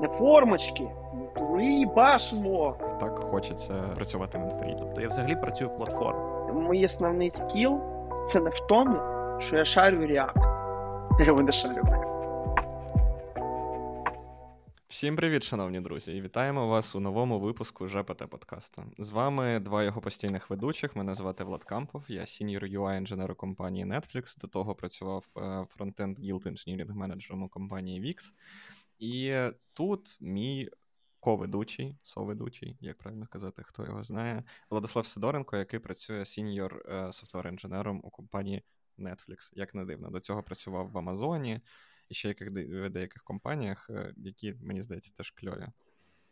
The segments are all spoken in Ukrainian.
Не формочки, тули башмо. Так хочеться працювати над фрі. Тобто я взагалі працюю в платформі. Мій основний скіл це не в тому, що я шарю React. Я його не шарю. Всім привіт, шановні друзі, і вітаємо вас у новому випуску ЖПТ подкасту. З вами два його постійних ведучих. Мене звати Влад Кампов, я сіньор UI інженер у компанії Netflix. До того працював frontend guild engineering менеджером у компанії Wix. І тут мій ко-ведучий, соведучий, як правильно казати, хто його знає, Владислав Сидоренко, який працює senior software інженером у компанії Netflix. Як не дивно, до цього працював в Амазоні і ще яких, в деяких компаніях, е, які, мені здається, теж кльові.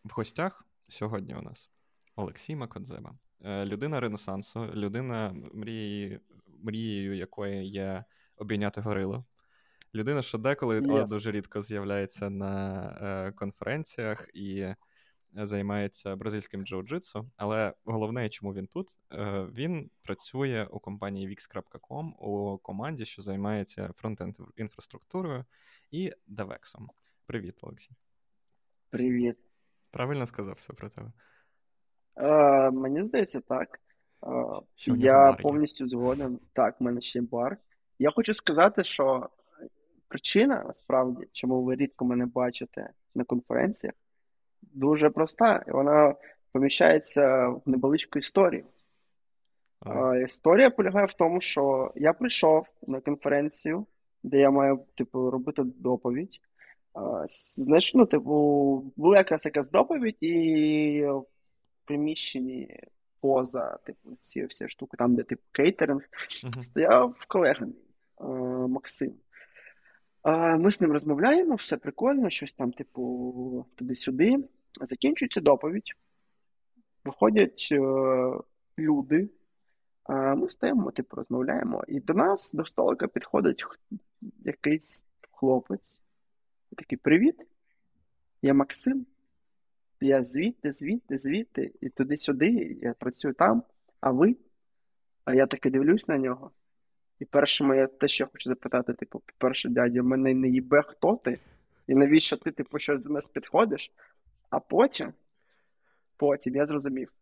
В гостях сьогодні у нас Олексій Макодзеба, е, людина Ренесансу, людина, мрією, мрією якої є обійняти горило. Людина, що деколи yes. але дуже рідко з'являється на е, конференціях і займається бразильським джиу-джитсу, але головне, чому він тут, е, він працює у компанії Wix.com у команді, що займається фронтенд інфраструктурою і девексом. Привіт, Олексій. Привіт. Правильно сказав все про тебе? Е, Мені здається, так. Е, я повністю згоден. Так, в мене ще бар. Я хочу сказати, що причина насправді, чому ви рідко мене бачите на конференціях, дуже проста. Вона поміщається в невеличку історію. Ага. Історія полягає в тому, що я прийшов на конференцію, де я маю типу, робити доповідь. Знаєш, ну, типу, була якась якась доповідь, і в приміщенні поза, типу, ці всі штуки, там, де типу кейтеринг, uh-huh. стояв колега мій Максим. Ми з ним розмовляємо, все прикольно, щось там, типу, туди-сюди. Закінчується доповідь. Виходять е, люди. Ми стоїмо, типу, розмовляємо, і до нас, до столика, підходить якийсь хлопець. І такий: Привіт, я Максим. Я звідти, звідти, звідти, і туди-сюди, я працюю там, а ви? А я таки дивлюсь на нього. І перше моє те, що я хочу запитати, типу, по-перше, дядя, в мене не їбе, хто ти? І навіщо ти, типу, щось до нас підходиш? А потім, потім я зрозумів.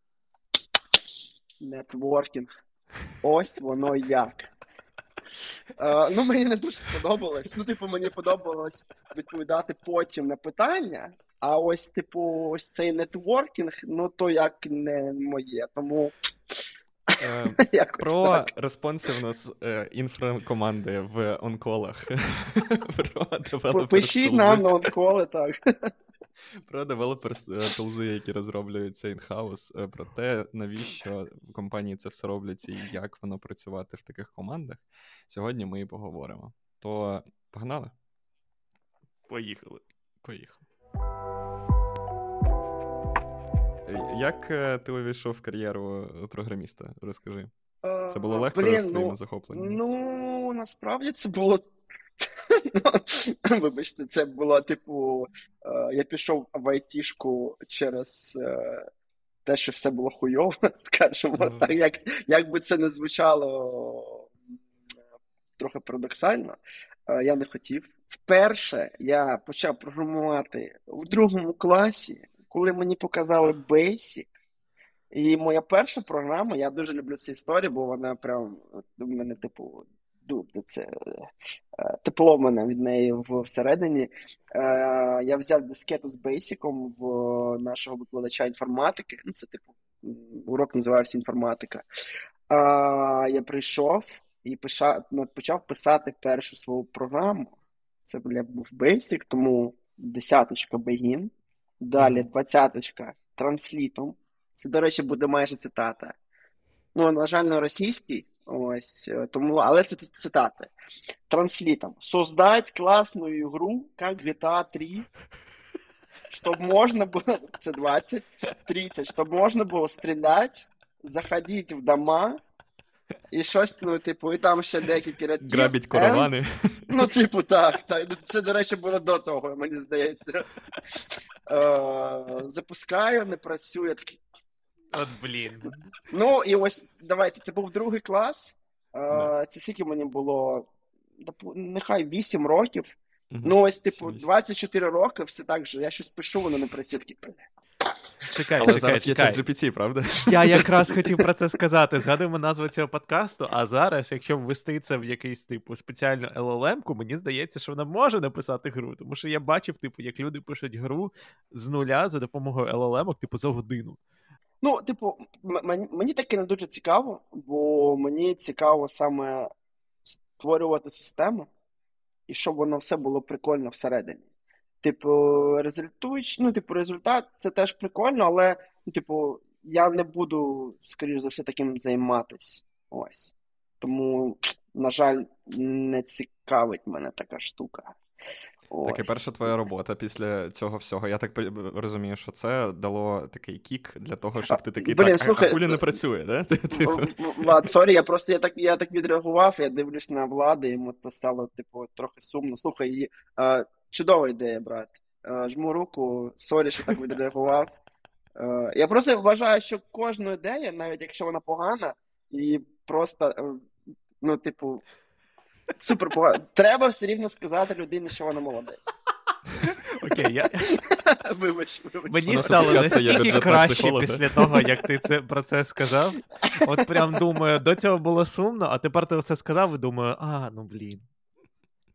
Нетворкінг. Ось воно як. Uh, ну, мені не дуже сподобалось. Ну, типу, мені подобалось відповідати потім на питання. А ось, типу, ось цей нетворкінг, ну то як не моє. Тому Е, про респонсивність е, інфракоманди в on-call ах. Пишіть нам на on-call и, так. Про developer tools и, які розроблюються in-house, про те, навіщо компанії це все робляться і як воно працювати в таких командах. Сьогодні ми і поговоримо. То погнали? Поїхали. Поїхали. Як е, ти увійшов в кар'єру е, програміста? Розкажи. Це було легко Блін, з твоїм ну, захопленням? Ну, насправді це було. Вибачте, це було, типу, е, я пішов в айтішку через те, що все було хуйово, скажімо mm. так. Як, як би це не звучало трохи парадоксально, я не хотів. Вперше я почав програмувати в другому класі коли мені показали Basic, і моя перша програма, я дуже люблю цю історію, бо вона прям у мене, типу, це е, тепло мене від неї всередині. Е, я взяв дискету з Basic в нашого викладача інформатики. Ну, це, типу, урок називався інформатика. Я прийшов і ну, почав писати першу свою програму. Це був Basic, тому десяточка Begin. Далі, двадцяточка транслітом. Це, до речі, буде майже цитата. Ну, на жаль, на російській, ось, е, тому, але це цитати. Транслітом. Создать класну ігру, як GTA 3, щоб можна було, це 20, 30, щоб можна було стріляти, заходити в дома, і щось, ну, типу, і там ще декілька рядків. Грабіть каравани. Ну, типу, так, так. Це, до речі, було до того, мені здається. Е, Запускаю, не працює такий. От блін. Ну, і ось давайте, це був другий клас. Е, Це скільки мені було, нехай 8 років. Ну, ось, типу, 24 роки, все так же. Я щось пишу, воно не працює такі, Чекай, Але чекай, зараз чекай. є GPT, правда? Я якраз хотів про це сказати. Згадуємо назву цього подкасту, а зараз, якщо ввести це в якийсь типу спеціальну LLM-ку, мені здається, що вона може написати гру. Тому що я бачив, типу, як люди пишуть гру з нуля за допомогою LLM, типу, за годину. Ну, типу, м- мені таке не дуже цікаво, бо мені цікаво саме створювати систему, і щоб воно все було прикольно всередині. Типу, результуючи, ну, типу, результат це теж прикольно, але, ну, типу, я не буду, скоріш за все, таким займатися. Ось. Тому, на жаль, не цікавить мене така штука. Ось. Так, і перша твоя робота після цього всього. Я так розумію, що це дало такий кік для того, щоб ти такий Блін, так, слухай, а хулі не працює, да? Типу. Влад, sorry, я просто я так я так відреагував, я дивлюсь на Влада, йому це стало, типу, трохи сумно. Слухай, а, чудова ідея, брат. Жму руку, sorry, що так відреагував. Я просто вважаю, що кожна ідея, навіть якщо вона погана, і просто, е, ну, типу, Супер погано. Треба все рівно сказати людині, що вона молодець. Окей, я... Вибач, вибач. Мені стало настільки краще після того, як ти це про це сказав. От прям думаю, до цього було сумно, а тепер ти все сказав і думаю, а, ну блін.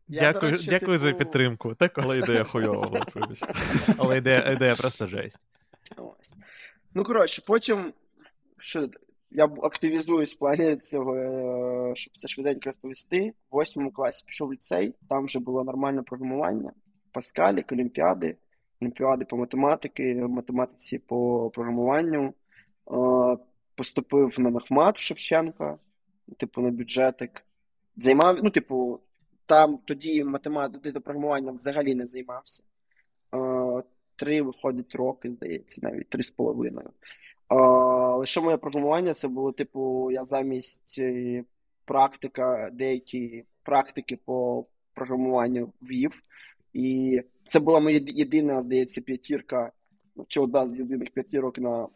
Я, дякую речі, дякую типу... за підтримку. Так, але ідея хуйова, Але ідея, ідея просто жесть. Ось. Ну, коротше, потім. Що я активізуюсь в плані цього, е, щоб це швиденько розповісти. В восьмому класі пішов в ліцей, там вже було нормальне програмування, Паскалі, Олімпіади, Олімпіади по математики, математиці по програмуванню. Е, поступив на Мехмат в Шевченка, типу, на бюджетик. Займав, ну, типу, там тоді математикою програмування взагалі не займався. Три виходить роки, здається, навіть три з половиною. Що моє програмування? Це було, типу, я замість е, практика, деякі практики по програмуванню ввів. І це була моя єдина, здається, п'ятірка, чи одна з єдиних п'ятірок на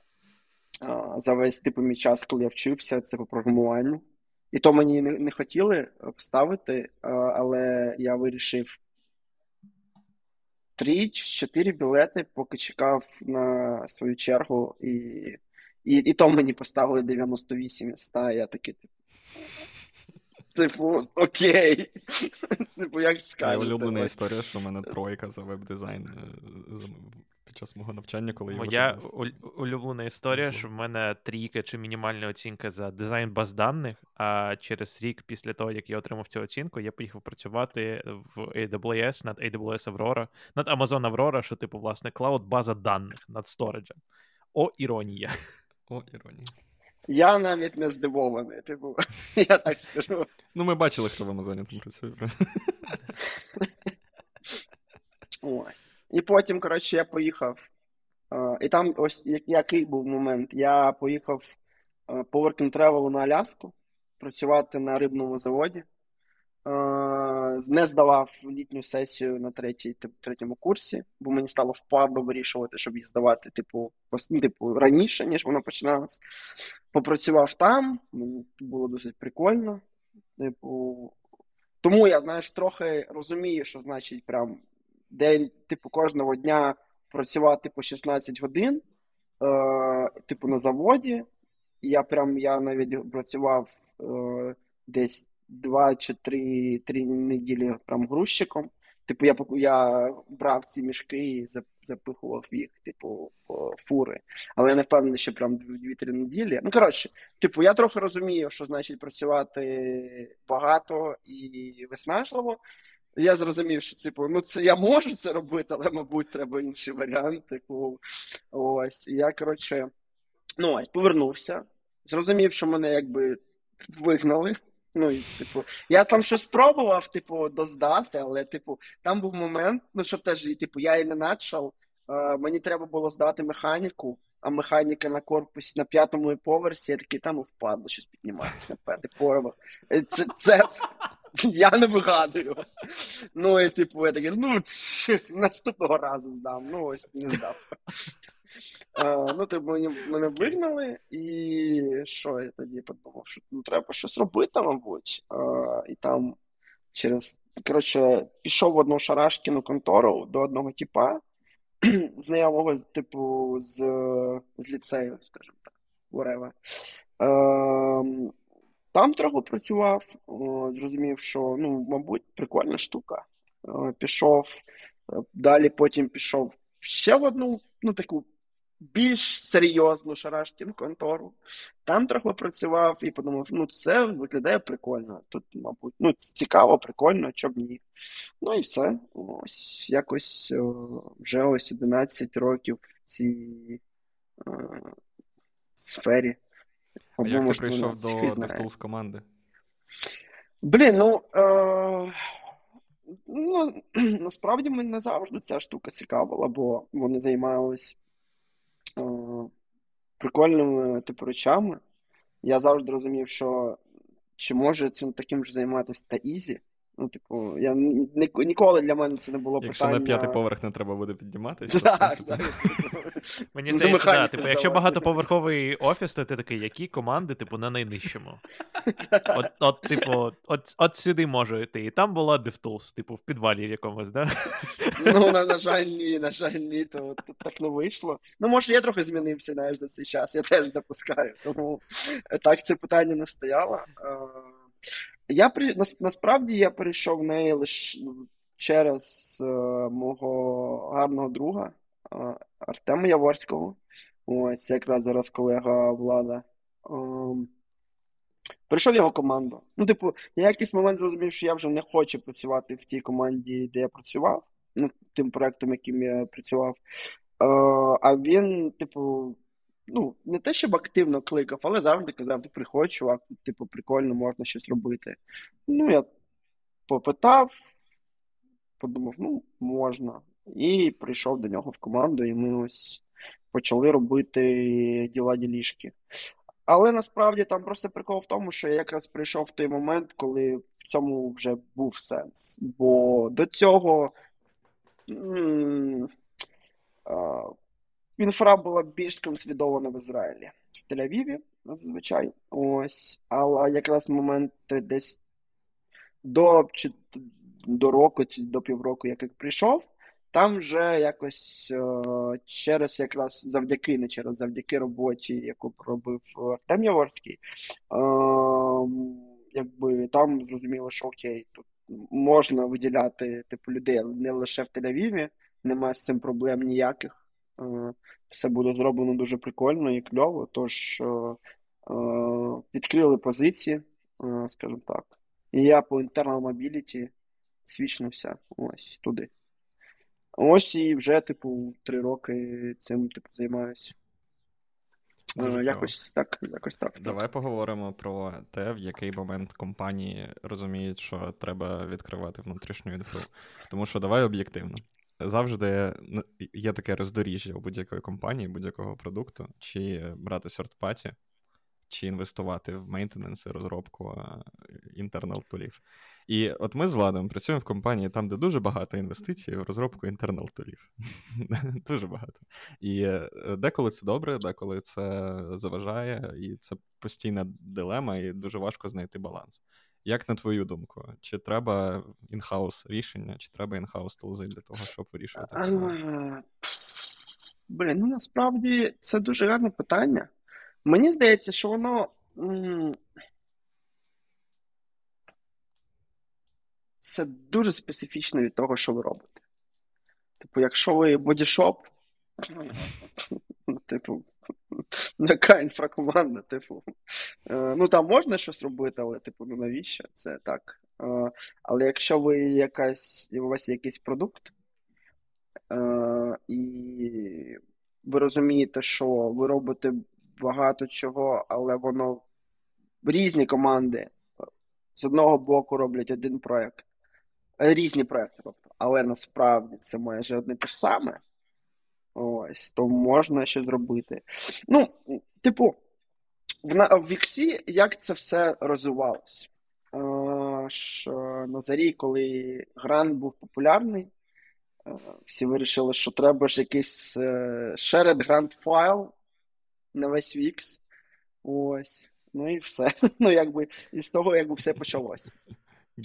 за весь типу мій час, коли я вчився, це по програмуванню. І то мені не, не хотіли вставити, але я вирішив три чи чотири білети, поки чекав на свою чергу, і і, і то мені поставили 98 із 100, я такий, типу. Типу, окей. Типу, як скажете. Моя улюблена історія, що в мене тройка за веб-дизайн е, під час мого навчання, коли я Моя улюблена історія, що в мене трійка чи мінімальна оцінка за дизайн баз даних. А через рік після того, як я отримав цю оцінку, я поїхав працювати в AWS над AWS Aurora, над Amazon Aurora, що, типу, власне, клауд база даних над сториджем. О, іронія. О, іронія. Я навіть не здивований, типу, я так скажу. Ну, ми бачили, хто в Амазоні там працює. Ось. І потім, коротше, я поїхав. І там ось який був момент. Я поїхав по working travel на Аляску працювати на рибному заводі. Не здавав літню сесію на третій, третьому курсі, бо мені стало впадло вирішувати, щоб їх здавати, типу, ну, типу, раніше, ніж вона починалась. Попрацював там, мені було досить прикольно. Типу, Тому я, знаєш, трохи розумію, що значить прям день, типу, кожного дня працювати по 16 годин, е, типу, на заводі. Я прям я навіть працював е, десь 2 чи 3 3 неділі прям грузчиком. Типу, я я брав ці мішки і запихував їх, типу, фури. Але я не впевнений, що прям 2-3 неділі. Ну, коротше, типу, я трохи розумію, що значить працювати багато і виснажливо. Я зрозумів, що типу, ну це я можу це робити, але, мабуть, треба інший варіант. Типу, ось. Я, коротше, ну ось, повернувся. Зрозумів, що мене якби вигнали. Ну, і, типу, я там щось спробував, типу, доздати, але, типу, там був момент, ну, щоб теж, типу, я і не начав. Е, мені треба було здати механіку, а механіка на корпусі на п'ятому поверсі, я такий там впадло щось підніматися на п'ятий поверх. Е, це, це я не вигадую. Ну, і типу, я такий, ну, наступного разу здам. Ну, ось не здав. Uh, ну, типу, мені мене вигнали, і що я тоді подумав, що ну, треба щось робити, мабуть. Uh, і там через. Коротше, пішов в одну шарашкіну контору до одного типа, знайомого, типу, з з ліцею, скажімо так, whatever. Ем, Там трохи працював, зрозумів, що, ну, мабуть, прикольна штука. Е, пішов, е, далі потім пішов ще в одну, ну, таку більш серйозну шарашкіну контору. Там трохи працював і подумав, ну це виглядає прикольно. Тут, мабуть, ну, цікаво, прикольно, чоб ні. Ну і все. Ось якось о, е, вже ось 11 років в цій о, е, сфері. А як ти прийшов до DevTools команди? Блін, ну. Е... Ну, насправді мене не завжди ця штука цікавила, бо вони займалися Е, прикольними типу речами. Я завжди розумів, що чи може цим таким ж займатися та Ізі. Ну, типу, я ніколи для мене це не було якщо питання. Якщо на п'ятий поверх не треба буде підніматися, так, так. Мені здається, да, типу, якщо багатоповерховий офіс, то ти такий, які команди, типу, на найнижчому. От, от, типу, от, от сюди може йти. І там була DevTools, типу, в підвалі в якомусь, да? Ну, на, на жаль, ні, на жаль, ні, то, так не вийшло. Ну, може, я трохи змінився, знаєш, за цей час, я теж допускаю. Тому так це питання не стояло. Я при насправді я перейшов в неї лише через е, мого гарного друга е, Артема Яворського. Ось якраз зараз колега влада. Е, Прийшов його команду. Ну, типу, я якийсь момент зрозумів, що я вже не хочу працювати в тій команді, де я працював, ну, тим проектом, яким я працював. Е, а він, типу, ну, не те, щоб активно кликав, але завжди казав: ти приходь, чувак, типу, прикольно, можна щось робити. Ну, я попитав, подумав, ну, можна. І прийшов до нього в команду, і ми ось почали робити діла ділішки. Але насправді там просто прикол в тому, що я якраз прийшов в той момент, коли в цьому вже був сенс. Бо до цього. М- Інфра була більш консолідована в Ізраїлі, в Тель-Авіві, зазвичай. Ось. Але якраз момент десь до чи до року, чи до півроку, як я прийшов, там вже якось е, через якраз завдяки, не через завдяки роботі, яку робив Артем Яворський, е, якби там зрозуміло, що окей, тут можна виділяти типу людей не лише в Тель-Авіві, немає з цим проблем ніяких. Е, все буде зроблено дуже прикольно і кльово. Тож е, е, відкрили позиції, скажімо так. І я по internal mobility свічнувся ось туди. Ось і вже, типу, три роки цим типу, займаюся. Дуже якось так, якось так. Давай так. поговоримо про те, в який момент компанії розуміють, що треба відкривати внутрішню інфру. Тому що давай об'єктивно завжди є таке роздоріжжя у будь-якої компанії, будь-якого продукту, чи брати third-party, чи інвестувати в maintenance і розробку internal tool ів. І от ми з Владом працюємо в компанії там, де дуже багато інвестицій в розробку internal tool ів. Дуже багато. І е, деколи це добре, деколи це заважає, і це постійна дилема, і дуже важко знайти баланс. Як на твою думку, чи треба інхаус рішення, чи треба інхаус тулзи для того, щоб вирішувати? Блін, ну насправді це дуже гарне питання. Мені здається, що воно. Це дуже специфічно від того, що ви робите. Типу, якщо ви бодішоп, типу, яка інфракоманда, типу. Е, ну там можна щось робити, але, типу, ну навіщо? Це так. Е, але якщо ви якась, у вас є якийсь продукт, е, і ви розумієте, що ви робите багато чого, але воно різні команди з одного боку роблять один проєкт, різні проекти, тобто, але насправді це майже одне те ж саме. Ось, то можна щось зробити. Ну, типу, в в Віксі як це все розвивалось? Що на зарі, коли Grunt був популярний, всі вирішили, що треба ж якийсь е, shared Grunt файл на весь Вікс. Ось. Ну і все. Ну, якби, і з того, якби все почалось.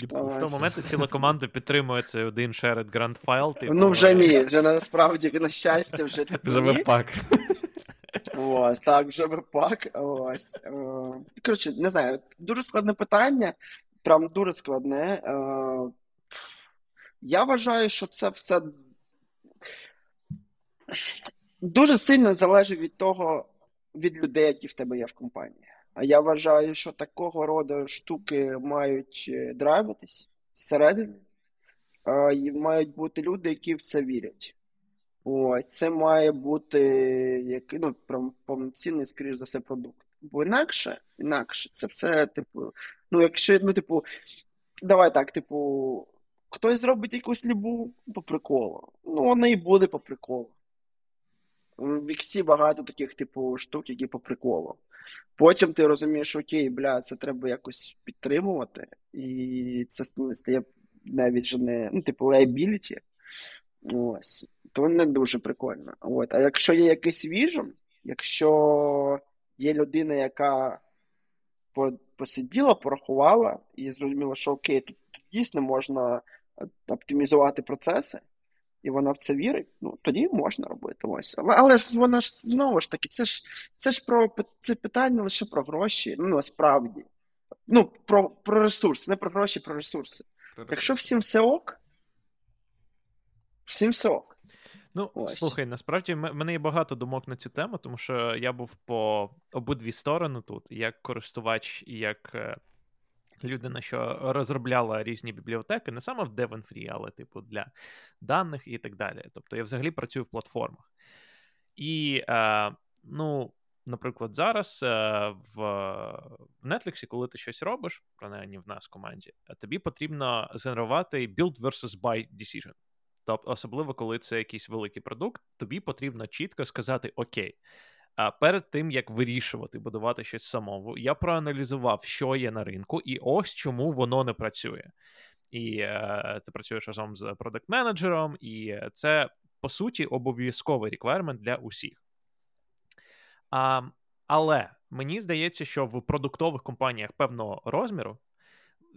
З того моменту ціла команда підтримує цей один shared grand файл. Типу, ну, вже ні, вже насправді, на щастя, вже Вже веб-пак. Ось, так, вже веб-пак. Ось. Е, коротше, не знаю, дуже складне питання. Прям дуже складне. Е, я вважаю, що це все дуже сильно залежить від того, від людей, які в тебе є в компанії. Я вважаю, що такого роду штуки мають е, драйвитись зсередини, і мають бути люди, які в це вірять. Ось це має бути як, ну, прям повноцінний, скоріш за все, продукт. Бо інакше, інакше, це все, типу, ну, якщо, ну, типу, давай так, типу, хтось зробить якусь лібу по приколу. Ну, вона і буде по приколу. В Віксі багато таких, типу, штук, які по приколу. Потім ти розумієш, окей, бля, це треба якось підтримувати, і це стає навіть же не, ну, типу, liability. Ось, то не дуже прикольно. От. А якщо є якийсь vision, якщо є людина, яка посиділа, порахувала і зрозуміла, що окей, тут дійсно можна оптимізувати процеси, і вона в це вірить, ну тоді можна робити. Ось. Але, але ж вона ж знову ж таки, це ж це ж про це питання лише про гроші. Ну, насправді. Ну, про про ресурси, не про гроші, про ресурси. Про Якщо всім все ок, всім все ок. Ну, Ось. слухай, насправді в мене є багато думок на цю тему, тому що я був по обидві сторони тут, як користувач і як е, людина, що розробляла різні бібліотеки, не саме в Devon але типу для даних і так далі. Тобто я взагалі працюю в платформах. І, е, ну, наприклад, зараз е, в Netflix, коли ти щось робиш, принаймні в нас в команді, тобі потрібно згенерувати build versus buy decision. Тобто, особливо, коли це якийсь великий продукт, тобі потрібно чітко сказати: Окей, перед тим як вирішувати, будувати щось самому, я проаналізував, що є на ринку, і ось чому воно не працює. І е, ти працюєш разом з продакт-менеджером, і це по суті обов'язковий реквайрмент для усіх. А, Але мені здається, що в продуктових компаніях певного розміру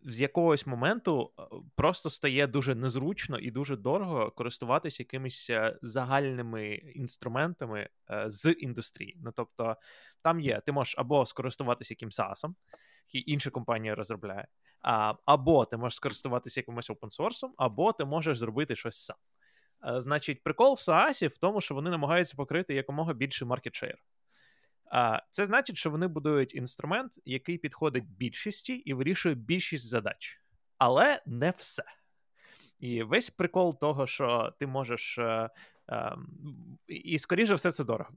з якогось моменту е, просто стає дуже незручно і дуже дорого користуватися якимись е, загальними інструментами е, з індустрії. Ну тобто, там є, ти можеш або скористуватися яким SaaS, який інша компанія розробляє, або ти можеш скористуватися якимось open або ти можеш зробити щось сам. Значить, прикол SaaS в тому, що вони намагаються покрити якомога більше share. А це значить, що вони будують інструмент, який підходить більшості і вирішує більшість задач, але не все. І весь прикол того, що ти можеш. Е, е, і, скоріше все, це дорого.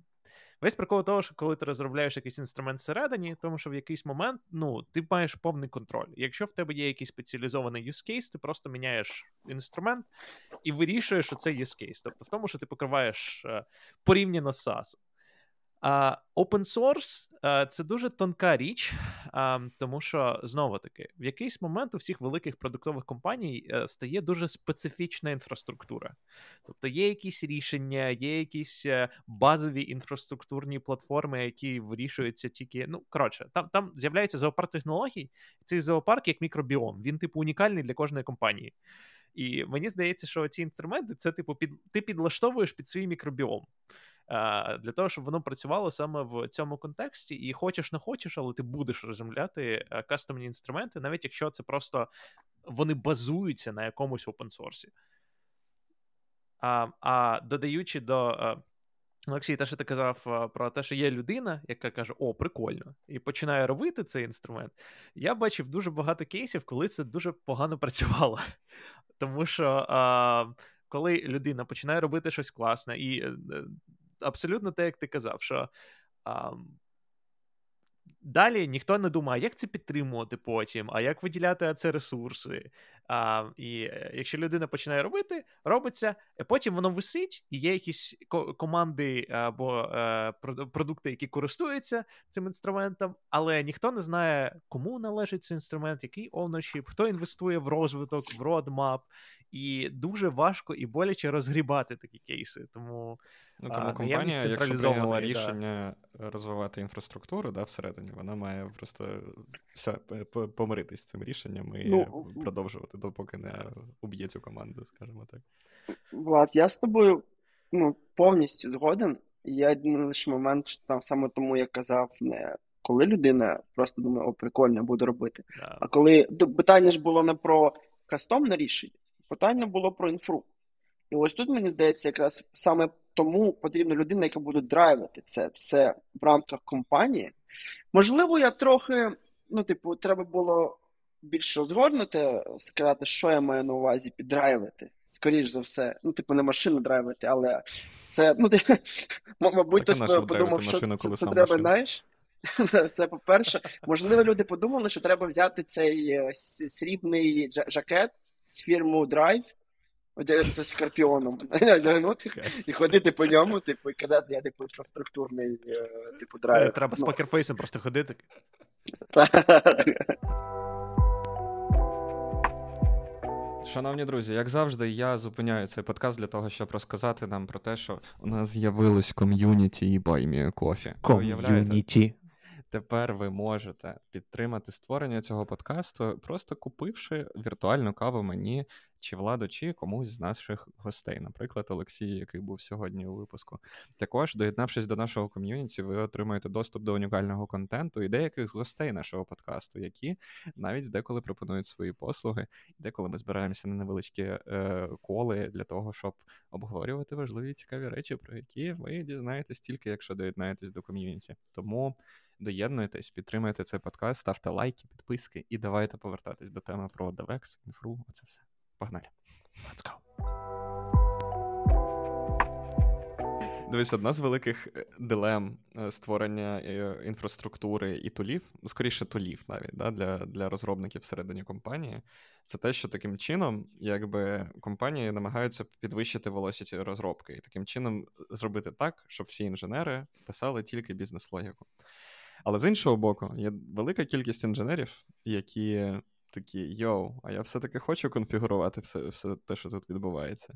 Весь прикол того, що коли ти розробляєш якийсь інструмент всередині, тому що в якийсь момент ну, ти маєш повний контроль. Якщо в тебе є якийсь спеціалізований use case, ти просто міняєш інструмент і вирішуєш, що це use case. Тобто в тому, що ти покриваєш е, порівняно з SaaS. А Open source це дуже тонка річ, тому що знову таки в якийсь момент у всіх великих продуктових компаній е, стає дуже специфічна інфраструктура. Тобто є якісь рішення, є якісь е, базові інфраструктурні платформи, які вирішуються тільки. Ну коротше, там там з'являється зоопарк технологій. Цей зоопарк як мікробіом. Він типу унікальний для кожної компанії. І мені здається, що ці інструменти це типу під ти підлаштовуєш під свій мікробіом для того, щоб воно працювало саме в цьому контексті, і хочеш не хочеш, але ти будеш розробляти е, кастомні інструменти, навіть якщо це просто вони базуються на якомусь опенсорсі. А а додаючи до. Е, Олексій, те, що ти казав е, про те, що є людина, яка каже, о, прикольно, і починає робити цей інструмент. Я бачив дуже багато кейсів, коли це дуже погано працювало. Тому що а, коли людина починає робити щось класне, і абсолютно те, як ти казав, що а, далі ніхто не думає, як це підтримувати потім, а як виділяти це ресурси. А, І е, якщо людина починає робити, робиться, і потім воно висить, і є якісь команди або е, продукти, які користуються цим інструментом, але ніхто не знає, кому належить цей інструмент, який ownership, хто інвестує в розвиток, в roadmap, і дуже важко і боляче розгрібати такі кейси. Тому Ну, тому а, компанія, якщо прийняла рішення да. розвивати інфраструктуру да, всередині. Вона має просто все, помиритись з цим рішенням і ну, продовжувати, допоки не уб'є цю команду, скажімо так. Влад, я з тобою ну, повністю згоден. Є один лише момент, що там саме тому я казав, не коли людина просто думає, о, прикольно, буду робити. Yeah. А коли питання ж було не про кастомне рішення, питання було про інфру. І ось тут, мені здається, якраз саме тому потрібна людина, яка буде драйвити це все в рамках компанії. Можливо, я трохи, ну, типу, треба було більш розгорнути, сказати, що я маю на увазі піддрайвити. Скоріш за все. Ну, типу, не машину драйвити, але це, ну, ти, мабуть, хтось подумав, що машину, це, це треба, машину. знаєш. Це по-перше, можливо, люди подумали, що треба взяти цей е, срібний жакет фірму Drive, одягатися скорпіоном, і ходити по ньому, типу, і казати, я типу інфраструктурний, е, типу. Е, треба з ну, покерфейсом просто ходити. Шановні друзі, як завжди, я зупиняю цей подкаст для того, щоб розказати нам про те, що у нас з'явилось ком'юніті і баймі кофі. Ком'юніті. Тепер ви можете підтримати створення цього подкасту, просто купивши віртуальну каву мені чи владу, чи комусь з наших гостей, наприклад, Олексій, який був сьогодні у випуску. Також, доєднавшись до нашого ком'юніті, ви отримаєте доступ до унікального контенту і деяких з гостей нашого подкасту, які навіть деколи пропонують свої послуги, деколи ми збираємося на невеличкі е, коли для того, щоб обговорювати важливі цікаві речі, про які ви дізнаєтесь тільки, якщо доєднаєтесь до ком'юніті. Тому. Доєднуйтесь, підтримайте цей подкаст, ставте лайки, підписки і давайте повертатись до теми про DevEx, інфру, оце все. Погнали. Let's go. Дивись, одна з великих е, дилем е, створення е, інфраструктури і тулів, скоріше тулів навіть да, для для розробників всередині компанії, це те, що таким чином, якби компанії намагаються підвищити velocity розробки, і таким чином зробити так, щоб всі інженери писали тільки бізнес-логіку. Але з іншого боку, є велика кількість інженерів, які такі: йоу, а я все-таки хочу конфігурувати все все те, що тут відбувається.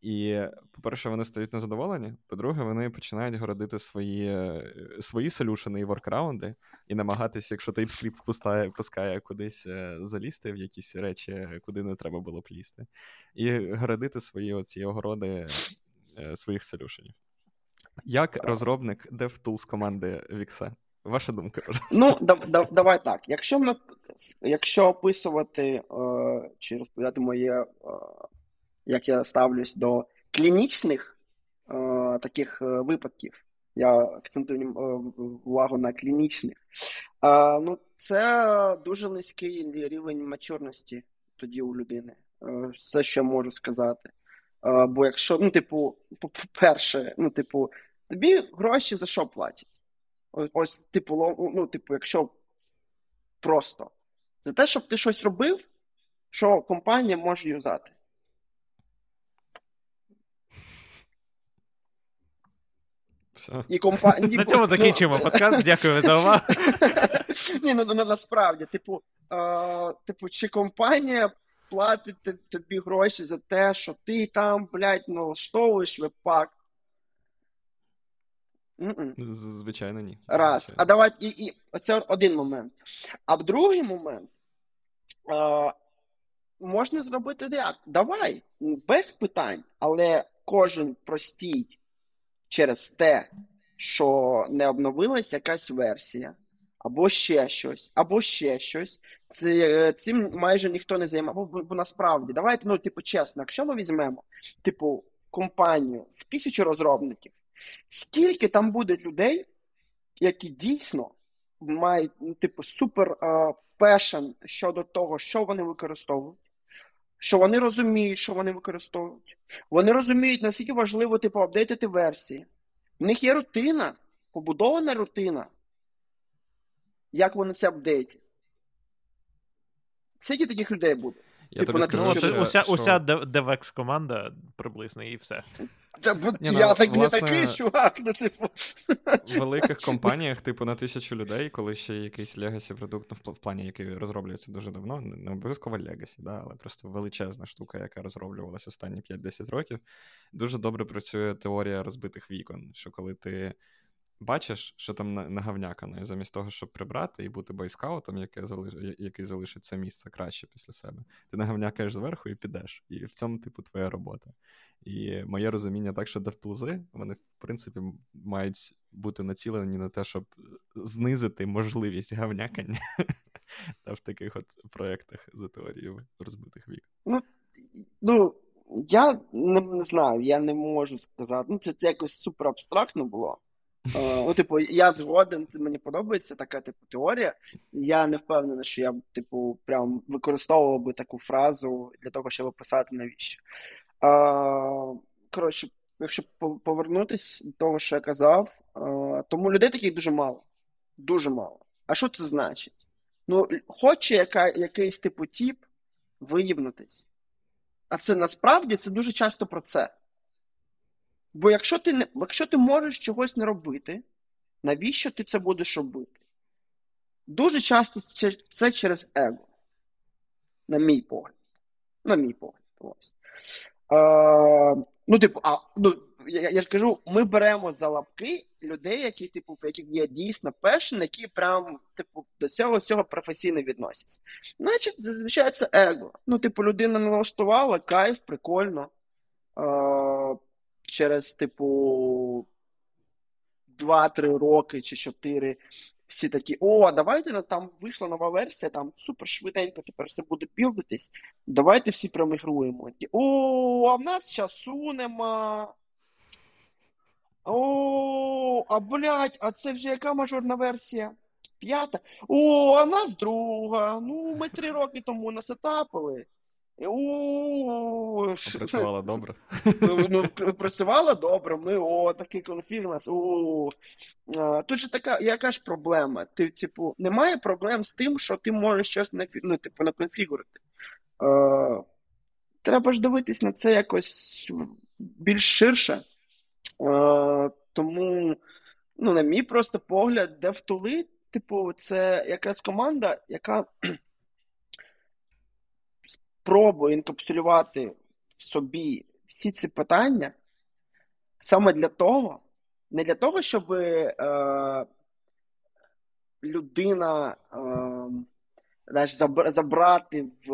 І, по-перше, вони стають незадоволені. По-друге, вони починають городити свої свої солюшени і воркраунди, і намагатися, якщо TypeScript пускає, пускає кудись е, залізти в якісь речі, куди не треба було б лізти, і городити свої оці огороди е, своїх солюшенів. Як розробник DevTools команди Віксе? Ваша думка, пожалуйста. Ну, да, да, давай так. Якщо ми, якщо описувати е, чи розповідати моє, е, як я ставлюсь до клінічних е, таких е, випадків, я акцентую е, увагу на клінічних, е, ну, це дуже низький рівень мачурності тоді у людини. Все, що я можу сказати. Бо якщо, ну, типу, по-перше, ну, типу, тобі гроші за що платять? Ось, типу, ну, типу, якщо просто за те, щоб ти щось робив, що компанія може юзати. Все. І компа... На цьому ну, закінчимо подкаст. Дякую за увагу. Ні, ну, ну насправді, типу, типу, чи компанія платить тобі гроші за те, що ти там, блядь, налаштовуєш веб-пак, Звичайно, ні. Раз. Звичайно. А давай і, і це один момент. А в другий момент а, можна зробити як? Давай, без питань, але кожен простій через те, що не обновилась якась версія, або ще щось, або ще щось. Це, Цим майже ніхто не займає. Бо, бо насправді, давайте, ну, типу, чесно, якщо ми візьмемо, типу, компанію в тисячу розробників. Скільки там буде людей, які дійсно мають, ну, типу, супер пешен щодо того, що вони використовують, що вони розуміють, що вони використовують. Вони розуміють, наскільки важливо типу, апдейтити версії. В них є рутина, побудована рутина, як вони це апдейтять. Скільки таких людей буде? Я типу, тобі скажу, що... Уся, уся DevX команда приблизно і все. Та, Ні, ну, Я так власне, не такий чувак, ну, типу. В великих компаніях, типу, на тисячу людей, коли ще якийсь legacy продукт, ну, в плані, який розроблюється дуже давно, не обов'язково legacy, да, але просто величезна штука, яка розроблювалася останні 5-10 років, дуже добре працює теорія розбитих вікон. Що коли ти бачиш, що там нагавнякано, і замість того, щоб прибрати і бути бойскаутом, яке залиш... який залишить це місце краще після себе, ти нагавнякаєш зверху і підеш. І в цьому, типу, твоя робота. І моє розуміння так, що девтулзи, вони, в принципі, мають бути націлені на те, щоб знизити можливість гавнякання та в таких от проєктах за теорією розбитих вік. Ну, ну я не, знаю, я не можу сказати. Ну, це, це якось супер абстрактно було. Uh, ну, типу, я згоден, це мені подобається така типу теорія. Я не впевнений, що я типу, прям використовував би таку фразу для того, щоб описати навіщо. Uh, коротше, якщо повернутися до того, що я казав, uh, тому людей таких дуже мало. Дуже мало. А що це значить? Ну, хоче яка, якийсь типу тіп виїбнутись. А це насправді це дуже часто про це. Бо якщо ти не, якщо ти можеш чогось не робити, навіщо ти це будеш робити? Дуже часто це, через его. На мій погляд. На мій погляд. Ось. Е, ну, типу, а, ну, я, я ж кажу, ми беремо за лапки людей, які, типу, яких є дійсно пешен, які прям, типу, до цього всього професійно відносяться. Значить, зазвичай це его. Ну, типу, людина налаштувала, кайф, прикольно. Е, через, типу, 2-3 роки чи 4 всі такі, о, давайте там вийшла нова версія, там супер швиденько тепер все буде білдитись. Давайте всі промігруємо. О, а в нас часу нема. О, а блядь, а це вже яка мажорна версія? П'ята. О, а в нас друга. Ну, ми три роки тому насетапили. Працювала добре. Ну, ну Працювала добре. Ми о, такий конфіг у нас. О. Тут же така, яка ж проблема? Ти, типу, немає проблем з тим, що ти можеш щось на, ну, типу, наконфігурити. Е, Треба ж дивитись на це якось більш ширше. Е, Тому, ну, на мій просто погляд, DevTools, типу, це якраз команда, яка спробую інкапсулювати в собі всі ці питання саме для того, не для того, щоб е, людина е, знаєш, забрати в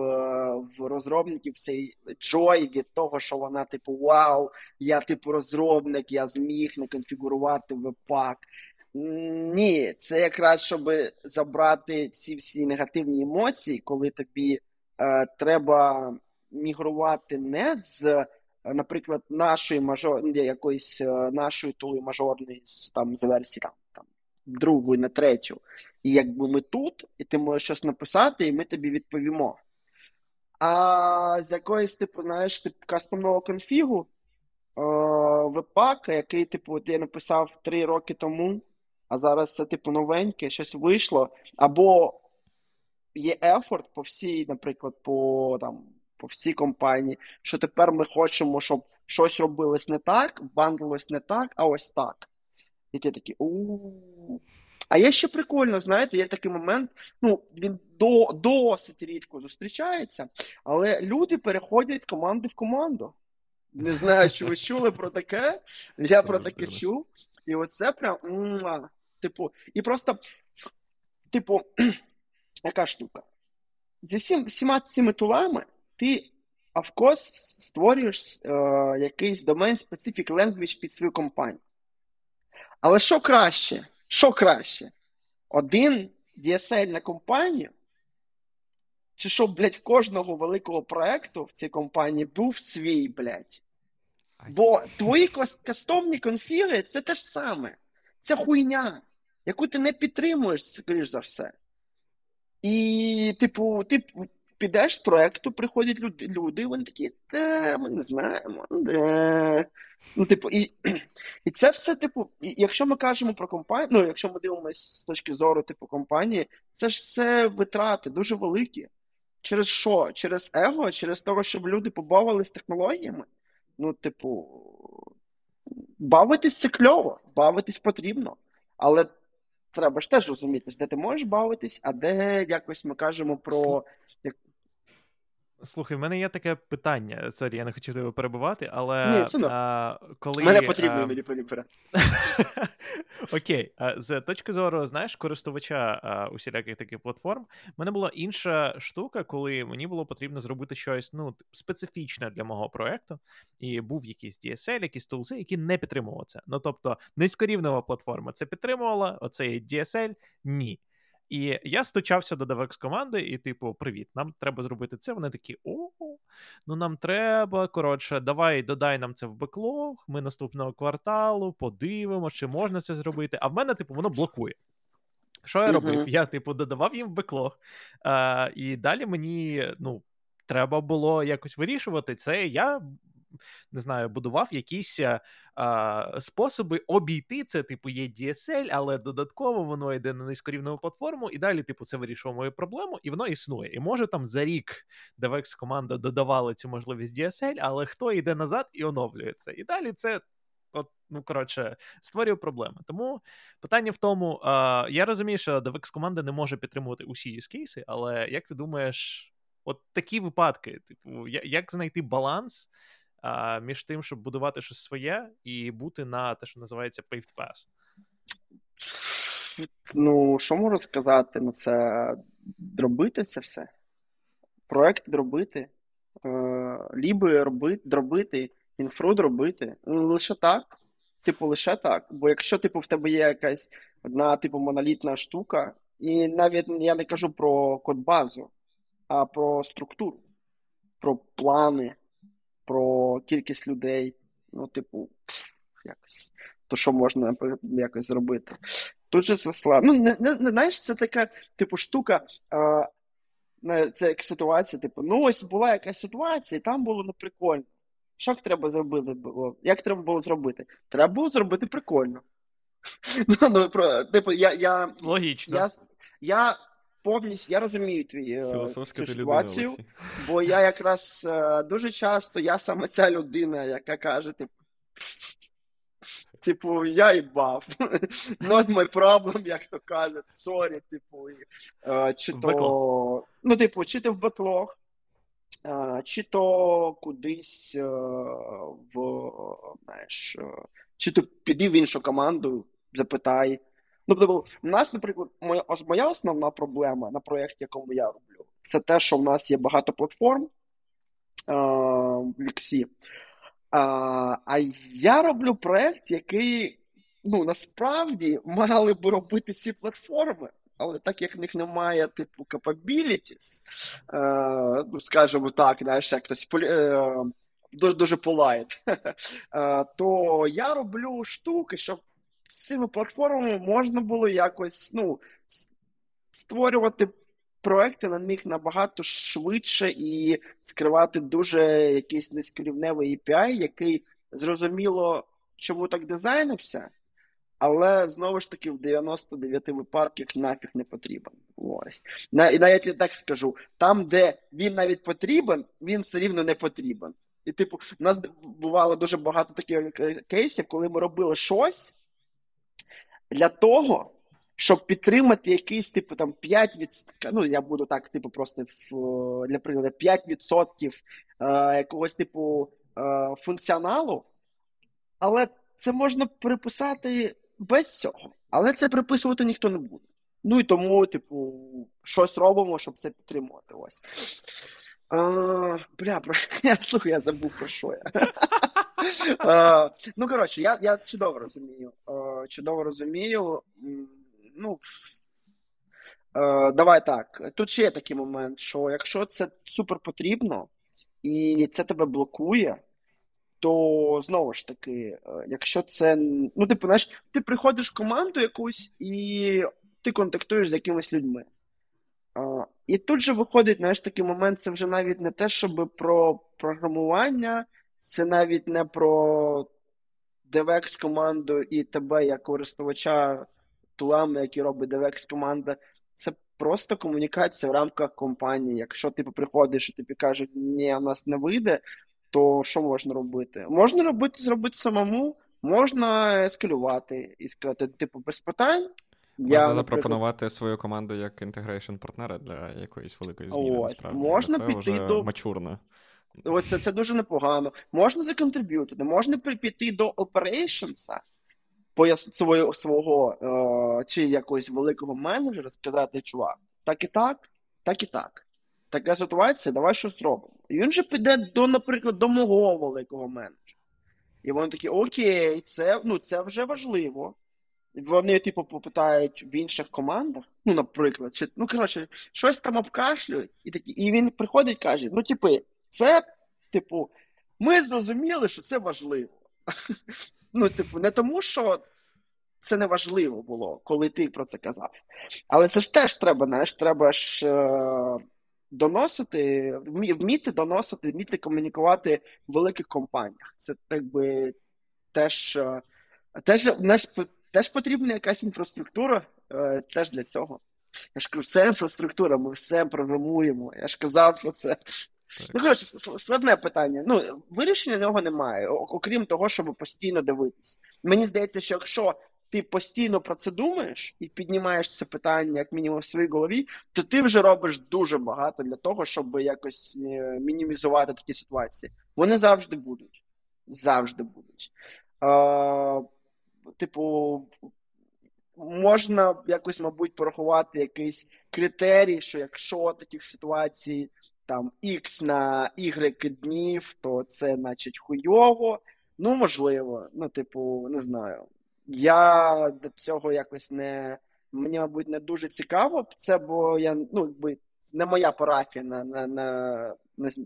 в розробників цей джой від того, що вона, типу, вау, я типу розробник, я зміг не конфігурувати веб-пак. Ні, це якраз щоб забрати ці всі негативні емоції, коли тобі треба мігрувати не з, наприклад, нашої мажор, якоїсь е, нашої тули мажорної там з версії там, там другої на третю. І якби ми тут, і ти можеш щось написати, і ми тобі відповімо. А з якоїсь, типу, знаєш, типу, кастомного конфігу е, веб-пака, який, типу, я написав три роки тому, а зараз це, типу, новеньке, щось вийшло, або є ефорт по всій, наприклад, по там, по всій компанії, що тепер ми хочемо, щоб щось робилось не так, бандлилось не так, а ось так. І ти такий у. А є ще прикольно, знаєте, є такий момент, ну, він до, досить рідко зустрічається, але люди переходять з команди в команду. Не знаю, чи ви чули про таке. Я про таке чув. І оце прям. Типу, і просто, типу, яка штука? Зі всім, всіма цими тулами ти, of course, створюєш е, якийсь domain specific language під свою компанію. Але що краще? Що краще? Один DSL на компанію? Чи щоб, блядь, в кожного великого проекту в цій компанії був свій, блядь? Бо твої кастомні конфіги це те ж саме. Це хуйня, яку ти не підтримуєш, скоріш за все. І, типу, ти підеш з проекту, приходять люди, люди, вони такі, де, ми не знаємо. де. Ну, типу, і і це все, типу, і, якщо ми кажемо про компанію, ну, якщо ми дивимося з точки зору типу компанії, це ж все витрати дуже великі. Через що? Через его, через того, щоб люди побавились технологіями. Ну, типу, бавитись це кльово, бавитись потрібно. Але треба ж теж розуміти, де ти можеш бавитись, а де якось ми кажемо про. Слухай, в мене є таке питання. Sorry, я не хотів тебе перебивати, але Ні, це а, коли. Мене потрібно мені перебивати. Окей, а, з точки зору, знаєш, користувача а, усіляких таких платформ, в мене була інша штука, коли мені було потрібно зробити щось ну, специфічне для мого проекту, і був якийсь DSL, якісь тулзи, які не підтримували це. Ну тобто, низькорівнева платформа це підтримувала, оцей DSL ні. І я стучався до DevX команди, і, типу, привіт, нам треба зробити це. Вони такі: о, ну нам треба. Коротше, давай додай нам це в беклог. Ми наступного кварталу подивимося, чи можна це зробити. А в мене, типу, воно блокує. Що я робив? Uh-huh. Я, типу, додавав їм в беклог. А, І далі мені, ну, треба було якось вирішувати це. Я не знаю, будував якісь а, способи обійти це, типу, є DSL, але додатково воно йде на низькорівневу платформу, і далі, типу, це вирішує мою проблему, і воно існує. І може там за рік DevX команда додавала цю можливість DSL, але хто йде назад і оновлює це. І далі це. От, ну коротше, створює проблеми. Тому питання в тому: а, я розумію, що DevX команда не може підтримувати усі use кейси, але як ти думаєш, от такі випадки, типу, як знайти баланс а, між тим, щоб будувати щось своє і бути на те, що називається paved path? Ну, що можу сказати на це? Дробити це все. Проект дробити, е, ліби робити, дробити, інфру дробити. Ну, лише так. Типу, лише так. Бо якщо типу, в тебе є якась одна типу монолітна штука, і навіть я не кажу про код-базу, а про структуру, про плани, про кількість людей. Ну, типу, якось. То що можна якось зробити? Тут же слабо. Ну, не, не, не знаєш, це така, типу, штука. А, це як ситуація, типу, ну ось була якась ситуація, і там було неприкольно. Що треба зробити було? Як треба було зробити? Треба було зробити прикольно. Ну, ну, про, типу, я, я, Логічно. Я, я повністю я розумію твій е, цю ситуацію, людина, бо я якраз е, дуже часто я саме ця людина, яка каже, типу, типу, я їбав. Not my problem, як то кажуть, sorry, типу, е, чи то, ну, типу, чи ти в backlog, чи то кудись в, знаєш, чи то піди в іншу команду, запитай. Ну, тобто, у нас, наприклад, моя моя основна проблема на проєкті, якому я роблю, це те, що в нас є багато платформ а, в Віксі. А а я роблю проєкт, який ну, насправді мали б робити ці платформи. Але так як в них немає типу capabilities, е, ну, скажімо так, знаєш, як хтось е, дуже polite, е, то я роблю штуки, щоб з цими платформами можна було якось ну, створювати проекти на них набагато швидше і скривати дуже якийсь низькорівневий API, який зрозуміло, чому так дизайнився, але знову ж таки в 99 випадках нафіг не потрібен. Ось. І навіть я так скажу: там, де він навіть потрібен, він все рівно не потрібен. І, типу, у нас бувало дуже багато таких кейсів, коли ми робили щось для того, щоб підтримати якийсь, типу, там 5%, ну, я буду так, типу, просто в, для прикладу, 5% е, якогось типу е, функціоналу, але це можна приписати без цього. Але це приписувати ніхто не буде. Ну і тому, типу, щось робимо, щоб це підтримувати. Ось. А, Бля, про я слухай, я забув про що я. А, ну, коротше, я я чудово розумію. Чудово розумію. Ну, Давай так. Тут ще є такий момент, що якщо це супер потрібно і це тебе блокує, то знову ж таки, якщо це. Ну, типу, знаєш, ти приходиш в команду якусь і ти контактуєш з якимись людьми. І тут же виходить знаєш, такий момент, це вже навіть не те, щоб про програмування, це навіть не про DevX команду і тебе як користувача tool ами, які робить DevX команда. Це просто комунікація в рамках компанії. Якщо ти приходиш і тобі кажуть, ні, у нас не вийде, то що можна робити? Можна робити, зробити самому, можна ескалювати і сказати, типу, без питань. Я, Можна запропонувати свою команду як integration партнера для якоїсь великої зміни. Ось, насправді. Можна це піти вже до mature но. Ось це, це дуже непогано. Можна законтриб'ютити, можна піти до operations, свого, свого е, чи якогось великого менеджера, сказати, чувак, так і так, так і так. Така ситуація, давай щось зробимо. І він же піде до, наприклад, до мого великого менеджера. І вони такі, окей, це ну, це вже важливо. Вони, типу, попитають в інших командах, ну, наприклад, чи, ну, коротше, щось там обкашлюють, і такі, і він приходить і каже: ну, типу, це, типу, ми зрозуміли, що це важливо. Ну, типу, не тому, що це не важливо було, коли ти про це казав. Але це ж теж треба, знаєш, треба ж е- доносити, вміти доносити, вміти комунікувати в великих компаніях. Це так теж, е- теж, знаєш, теж потрібна якась інфраструктура е- теж для цього. Я ж кажу, все інфраструктура, ми все програмуємо. Я ж казав про це. Так. Ну, коротше, складне питання. Ну, вирішення нього немає, окрім того, щоб постійно дивитись. Мені здається, що якщо ти постійно про це думаєш і піднімаєш це питання, як мінімум, в своїй голові, то ти вже робиш дуже багато для того, щоб якось е, мінімізувати такі ситуації. Вони завжди будуть. Завжди будуть. А, Типу, можна якось, мабуть, порахувати якийсь критерій, що якщо таких ситуацій там X на Y днів, то це, значить, хуйово. Ну, можливо, ну, типу, не знаю. Я до цього якось не. Мені, мабуть, не дуже цікаво це, бо я ну, якби не моя парафія на на, на,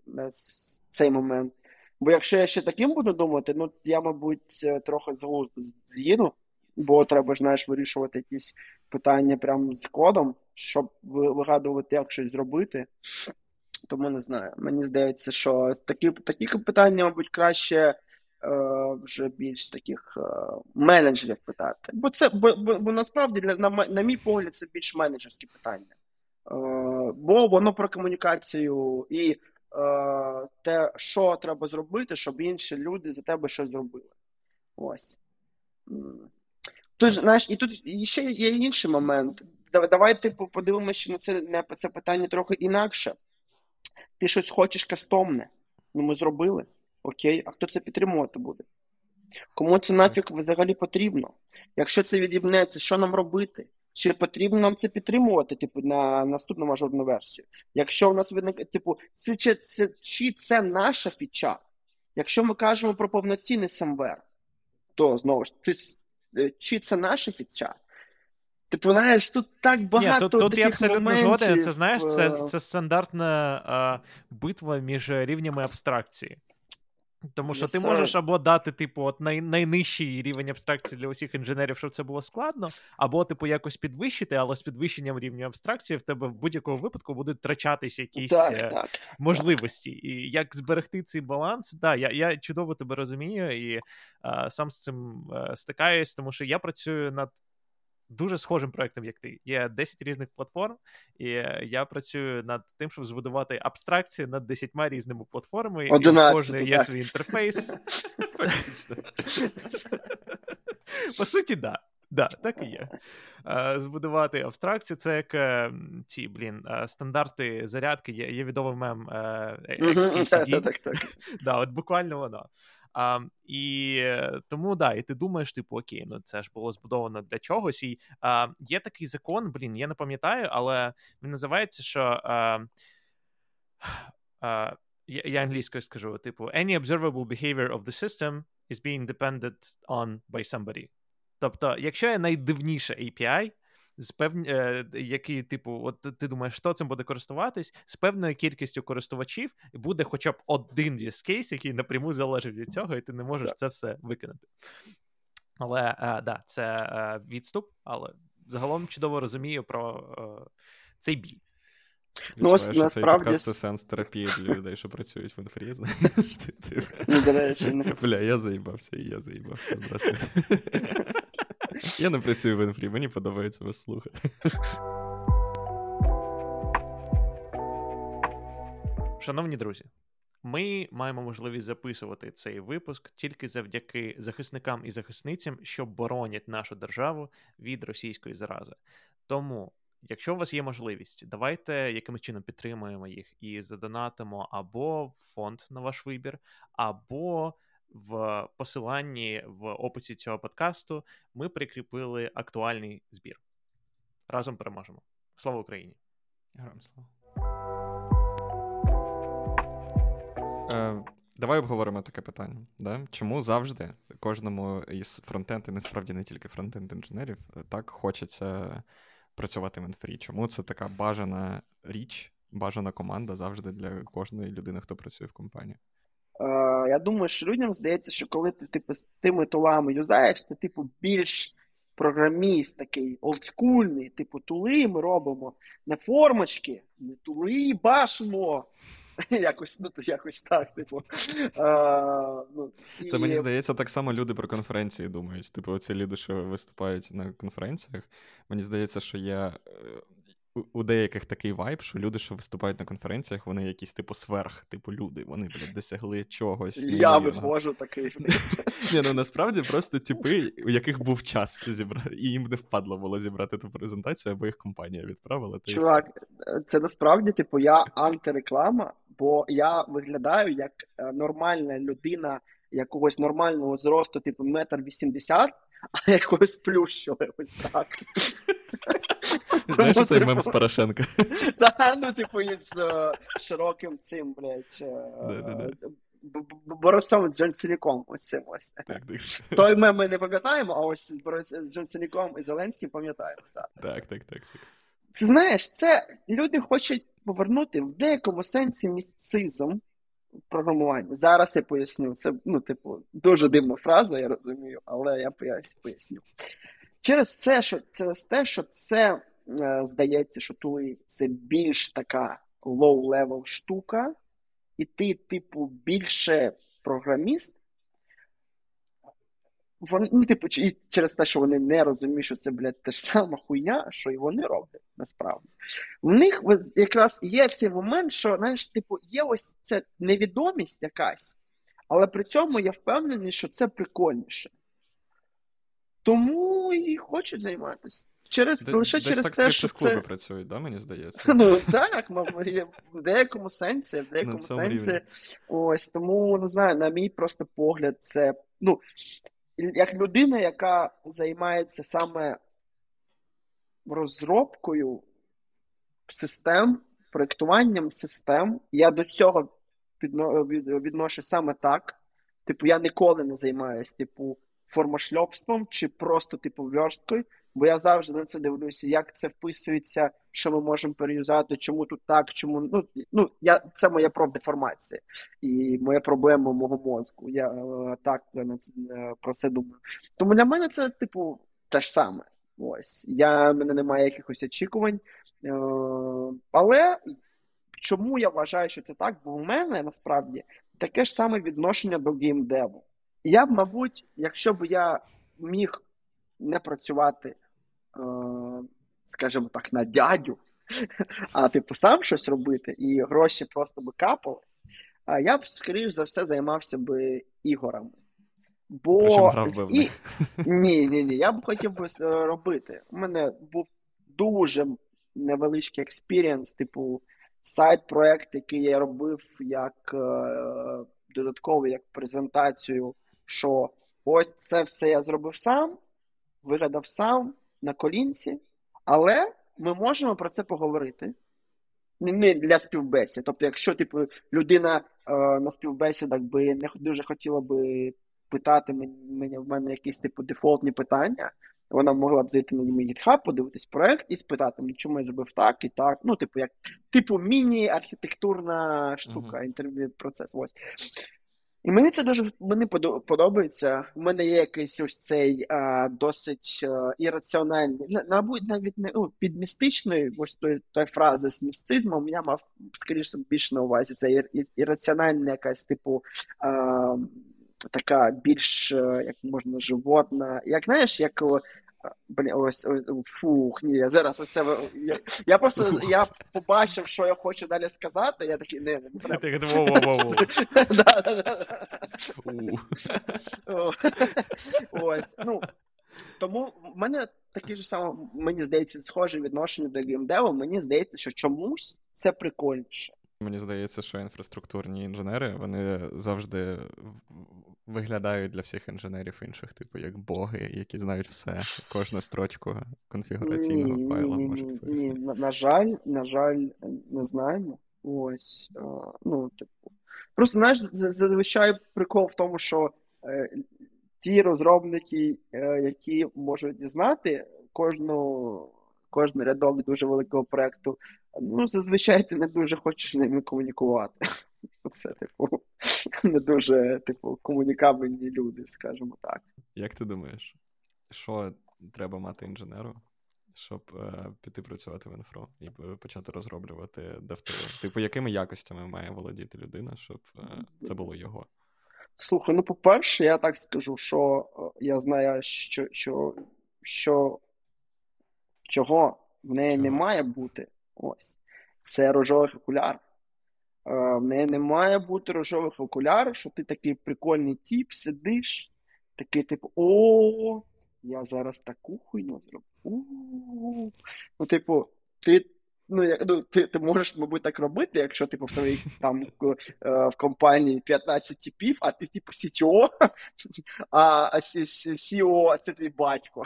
на, цей момент. Бо якщо я ще таким буду думати, ну я, мабуть, трохи з глузду з'їду, бо треба ж знаєш, вирішувати якісь питання прямо з кодом, щоб вигадувати, як щось зробити. Тому не знаю. Мені здається, що такі такі питання, мабуть, краще е, вже більш таких е, менеджерів питати. Бо це бо, бо, бо насправді на, на мій погляд, це більш менеджерські питання. Е, Бо воно про комунікацію і те, що треба зробити, щоб інші люди за тебе щось зробили. Ось. Тут, знаєш, і тут ще є інший момент. Давай, типу, подивимося на це на це питання трохи інакше. Ти щось хочеш кастомне. Ну, ми зробили. Окей, а хто це підтримувати буде? Кому це нафіг взагалі потрібно? Якщо це відібнеться, що нам робити? Чи потрібно нам це підтримувати, типу, на наступну мажорну версію? Якщо у нас виникне, типу, це, чи, це, чи це наша фіча? Якщо ми кажемо про повноцінний самвер, то знову ж це, чи це наша фіча? Типу, знаєш, тут так багато. Ні, Тут, тут я абсолютно згоден. Це знаєш, це це стандартна а, битва між рівнями абстракції. Тому що yes, ти можеш або дати, типу, от най, найнижчий рівень абстракції для усіх інженерів, щоб це було складно, або, типу, якось підвищити, але з підвищенням рівня абстракції в тебе в будь-якому випадку будуть втрачатись якісь так, е, так, можливості. Так. І як зберегти цей баланс, да, я я чудово тебе розумію і е, сам з цим е, стикаюсь, тому що я працюю над дуже схожим проектом, як ти. Є 10 різних платформ, і я працюю над тим, щоб збудувати абстракції над 10 різними платформами, 11, і у кожної є свій інтерфейс. По суті, так. Да, так і є. Збудувати абстракцію, це як е, ці, блін, е, стандарти зарядки, є є відомий мем. Так, так, так. От буквально воно. А, І тому да, і ти думаєш, типу, окей, ну це ж було збудовано для чогось. І а, є такий закон, блін, я не пам'ятаю, але він називається, що. А, а, я, я англійською скажу: типу, any observable behavior of the system is being depended on by somebody. Тобто, якщо є найдивніша API, з певні, е, який, типу, от ти думаєш, хто цим буде користуватись, з певною кількістю користувачів буде хоча б один use case, який напряму залежить від цього, і ти не можеш це все викинути. Але е, да, це е, відступ, але загалом чудово розумію про е, цей біль. Ну, ось насправді... Подкаст це сенс терапії для людей, що працюють в інфрі, знаєш. Ну, до речі, Бля, я заїбався, і я заїбався. Здравствуйте. Я не працюю в інфрі, мені подобається вас слухати. Шановні друзі, Ми маємо можливість записувати цей випуск тільки завдяки захисникам і захисницям, що боронять нашу державу від російської зарази. Тому, якщо у вас є можливість, давайте якимось чином підтримуємо їх і задонатимо або фонд на ваш вибір, або в посиланні в описі цього подкасту ми прикріпили актуальний збір. Разом переможемо. Слава Україні! Героям слава! Е, Давай обговоримо таке питання. Да? Чому завжди кожному із фронтенд, і насправді не тільки фронтенд інженерів, так хочеться працювати в інфрі? Чому це така бажана річ, бажана команда завжди для кожної людини, хто працює в компанії? Я думаю, що людям здається, що коли ти типу, з тими тулами юзаєш, ти типу більш програміст такий олдскульний, типу, тули ми робимо не формочки, ми тули бачимо. Якось ну, якось так, типу. А, ну, Це і... мені здається, так само люди про конференції думають. Типу, оці люди, що виступають на конференціях. Мені здається, що я е, у деяких такий вайб, що люди, що виступають на конференціях, вони якісь типу сверх, типу люди, вони блядь, досягли чогось. Я виходжу такий. Ні, ну насправді просто типи, у яких був час зібрати, і їм не впадло було зібрати ту презентацію, або їх компанія відправила. Чувак, це насправді, типу, я антиреклама, бо я виглядаю як е, нормальна людина якогось нормального зросту, типу метр вісімдесят, а якогось плющили ось так. Знаєш, цей мем з типу, Порошенка? Так, ну, типу, із е, широким цим, блядь, е, борцом з Джонсоніком, ось цим ось. Той мем ми не пам'ятаємо, а ось з Джонсоніком і Зеленським пам'ятаємо. Так, так, так. так. Це знаєш, це люди хочуть повернути в деякому сенсі місцизм програмування. Зараз я поясню. Це, ну, типу, дуже дивна фраза, я розумію, але я поясню. Через це, що через те, що це е, здається, що тули це більш така low-level штука, і ти, типу, більше програміст. Вони, ну, типу, і через те, що вони не розуміють, що це, блядь, те ж сама хуйня, що і вони роблять насправді. В них якраз є цей момент, що, знаєш, типу, є ось ця невідомість якась, але при цьому я впевнений, що це прикольніше. Тому і хочуть займатися. Через, Де, Лише через так те, що це... працюють, да, мені здається? Ну так, в деякому сенсі, в деякому сенсі. Ось тому не знаю, на мій просто погляд, це ну, як людина, яка займається саме розробкою систем, проєктуванням систем, я до цього відношу саме так. Типу, я ніколи не займаюся, типу, формашльопством чи просто типу версткою, бо я завжди на це дивлюся, як це вписується, що ми можемо переюзати, чому тут так, чому ну ну я це моя профдеформація і моя проблема мого мозку. Я е, так е, про це думаю. Тому для мене це, типу, те ж саме. Ось я мене немає якихось очікувань. Е, але чому я вважаю, що це так? Бо в мене насправді таке ж саме відношення до геймдеву. Я б, мабуть, якщо б я міг не працювати, е, скажімо так, на дядю, а типу сам щось робити, і гроші просто би капали, я б, скоріш за все, займався би іграми. Бо з... І... Ні, ні, ні, я б хотів би е, робити. У мене був дуже невеличкий experience, типу, side-проект, який я робив як е, додатковий як презентацію що ось це все я зробив сам, вигадав сам на колінці, але ми можемо про це поговорити. Не для співбесід. Тобто, якщо типу, людина е, на співбесідах би не дуже хотіла би питати мені в мене якісь типу дефолтні питання, вона могла б зайти на мій GitHub, подивитись проект і спитати, мені, чому я зробив так і так. Ну, типу, як типу міні-архітектурна штука, uh-huh. інтерв'ю процес. Ось. І мені це дуже мені подобається. У мене є якийсь ось цей а, досить а, ірраціональний, мабуть, навіть не ну, під містичною, ось той, той фрази з містизмом, я мав скоріше більше на увазі. Це ір, ірраціональна якась типу а, така більш як можна животна. Як знаєш, як Блін, ось, ось фух, ні, я зараз ось це. Я, я просто я побачив, що я хочу далі сказати, я такий, не. Ось, ну, тому в мене таке ж саме, мені здається, схоже відношення до геймдеву, мені здається, що чомусь це прикольніше. Мені здається, що інфраструктурні інженери вони завжди виглядають для всіх інженерів інших, типу, як боги, які знають все, кожну строчку конфігураційного ні, файла ні, можуть ні, ні, на, на жаль, на жаль, не знаємо. Ось, а, ну, типу. Просто знаєш, зазвичай прикол в тому, що е, ті розробники, е, які можуть дізнати кожну кожен рядок дуже великого проєкту, ну, зазвичай ти не дуже хочеш з ними комунікувати. Це, типу, не дуже, типу, комунікабельні люди, скажімо так. Як ти думаєш, що треба мати інженеру, щоб е, піти працювати в інфро і почати розроблювати девтули? Типу, якими якостями має володіти людина, щоб е, це було його? Слухай, ну, по-перше, я так скажу, що е, я знаю, що що, що чого в неї Чого? не має бути. Ось. Це рожовий окуляр. Е, в неї не має бути рожових окулярів, що ти такий прикольний тіп, сидиш, такий, типу, о, я зараз таку хуйню зроблю. Ну, типу, ти ну, як, ну, ти ти можеш, мабуть, так робити, якщо типу, в твоїй там е, в компанії 15 типів, а ти, типу, CTO, а CEO це твій батько.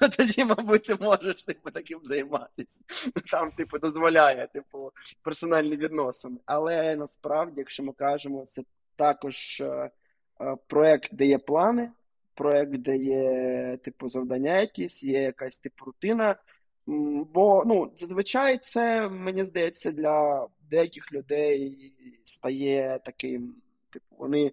То тоді, мабуть, ти можеш типу, таким займатися. Там, типу, дозволяє, типу, персональні відносини. Але насправді, якщо ми кажемо, це також е, е, проект, де є плани, проект, де є, типу, завдання якісь, є якась типу рутина. Бо ну, зазвичай це, мені здається, для деяких людей стає таким, типу, вони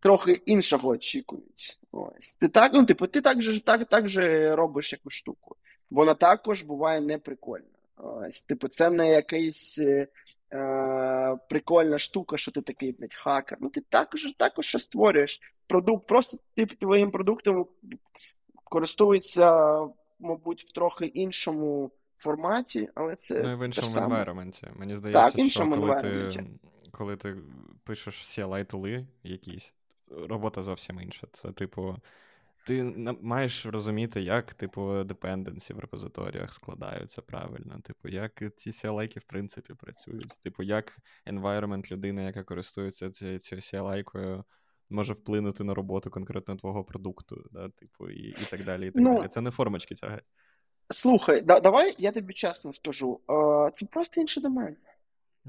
трохи іншого очікують. Ось. Ти так, ну, типу, ти так же так, так же робиш якусь штуку. Вона також буває неприкольна. Ось, Типу, це не якийсь е, е, прикольна штука, що ти такий блядь, хакер. Ну, ти також також що створюєш продукт, просто типу, твоїм продуктом користується, мабуть, в трохи іншому форматі, але це. Ну, і в іншому енвайроменті. Мені здається, так, що коли ти, коли ти пишеш CLI тули якісь, робота зовсім інша. Це, типу, ти маєш розуміти, як, типу, депенденсі в репозиторіях складаються правильно. Типу, як ці CLI, в принципі, працюють. Типу, як environment людини, яка користується цією CLI-кою, може вплинути на роботу конкретно твого продукту, да? типу, і і так далі. і так ну, далі. Це не формочки тягать. Слухай, да, давай я тобі чесно скажу. Це просто інший домен.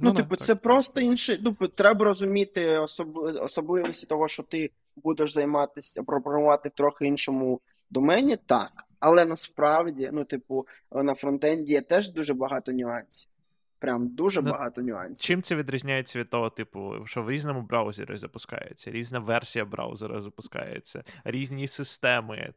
Ну, ну типу, так, це так. просто інше. Ну, треба розуміти особ... особливості того, що ти будеш займатися програмувати в трохи іншому домені, так. Але насправді, ну, типу, на фронтенді є теж дуже багато нюансів. Прям дуже ну, багато нюансів. Чим це відрізняється від того, типу, що в різному браузері запускається, різна версія браузера запускається, різні системи.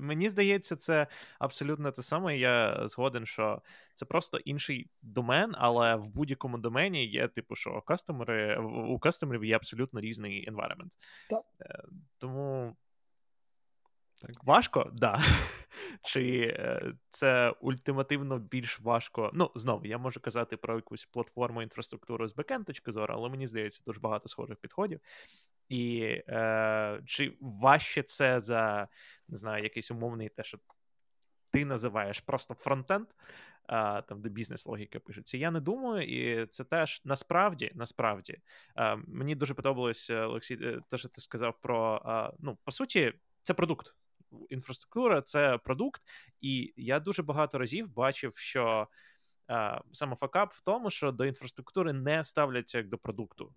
Мені здається, це абсолютно те саме. Я згоден, що це просто інший домен, але в будь-якому домені є, типу, що кастомери у кастомерів є абсолютно різний environment. Так. Е, тому так. Важко, да. Чи е, це ультимативно більш важко? Ну, знову, я можу казати про якусь платформу інфраструктуру з бекенд точки зору, але мені здається, дуже багато схожих підходів. І е, чи важче це за не знаю, якийсь умовний те, що ти називаєш просто фронтенд, а, там, де бізнес-логіка пишеться. Я не думаю, і це теж насправді насправді а, мені дуже подобалося, Олексій, е, те, що ти сказав про а, ну, по суті, це продукт інфраструктура це продукт, і я дуже багато разів бачив, що е, саме факап в тому, що до інфраструктури не ставляться як до продукту.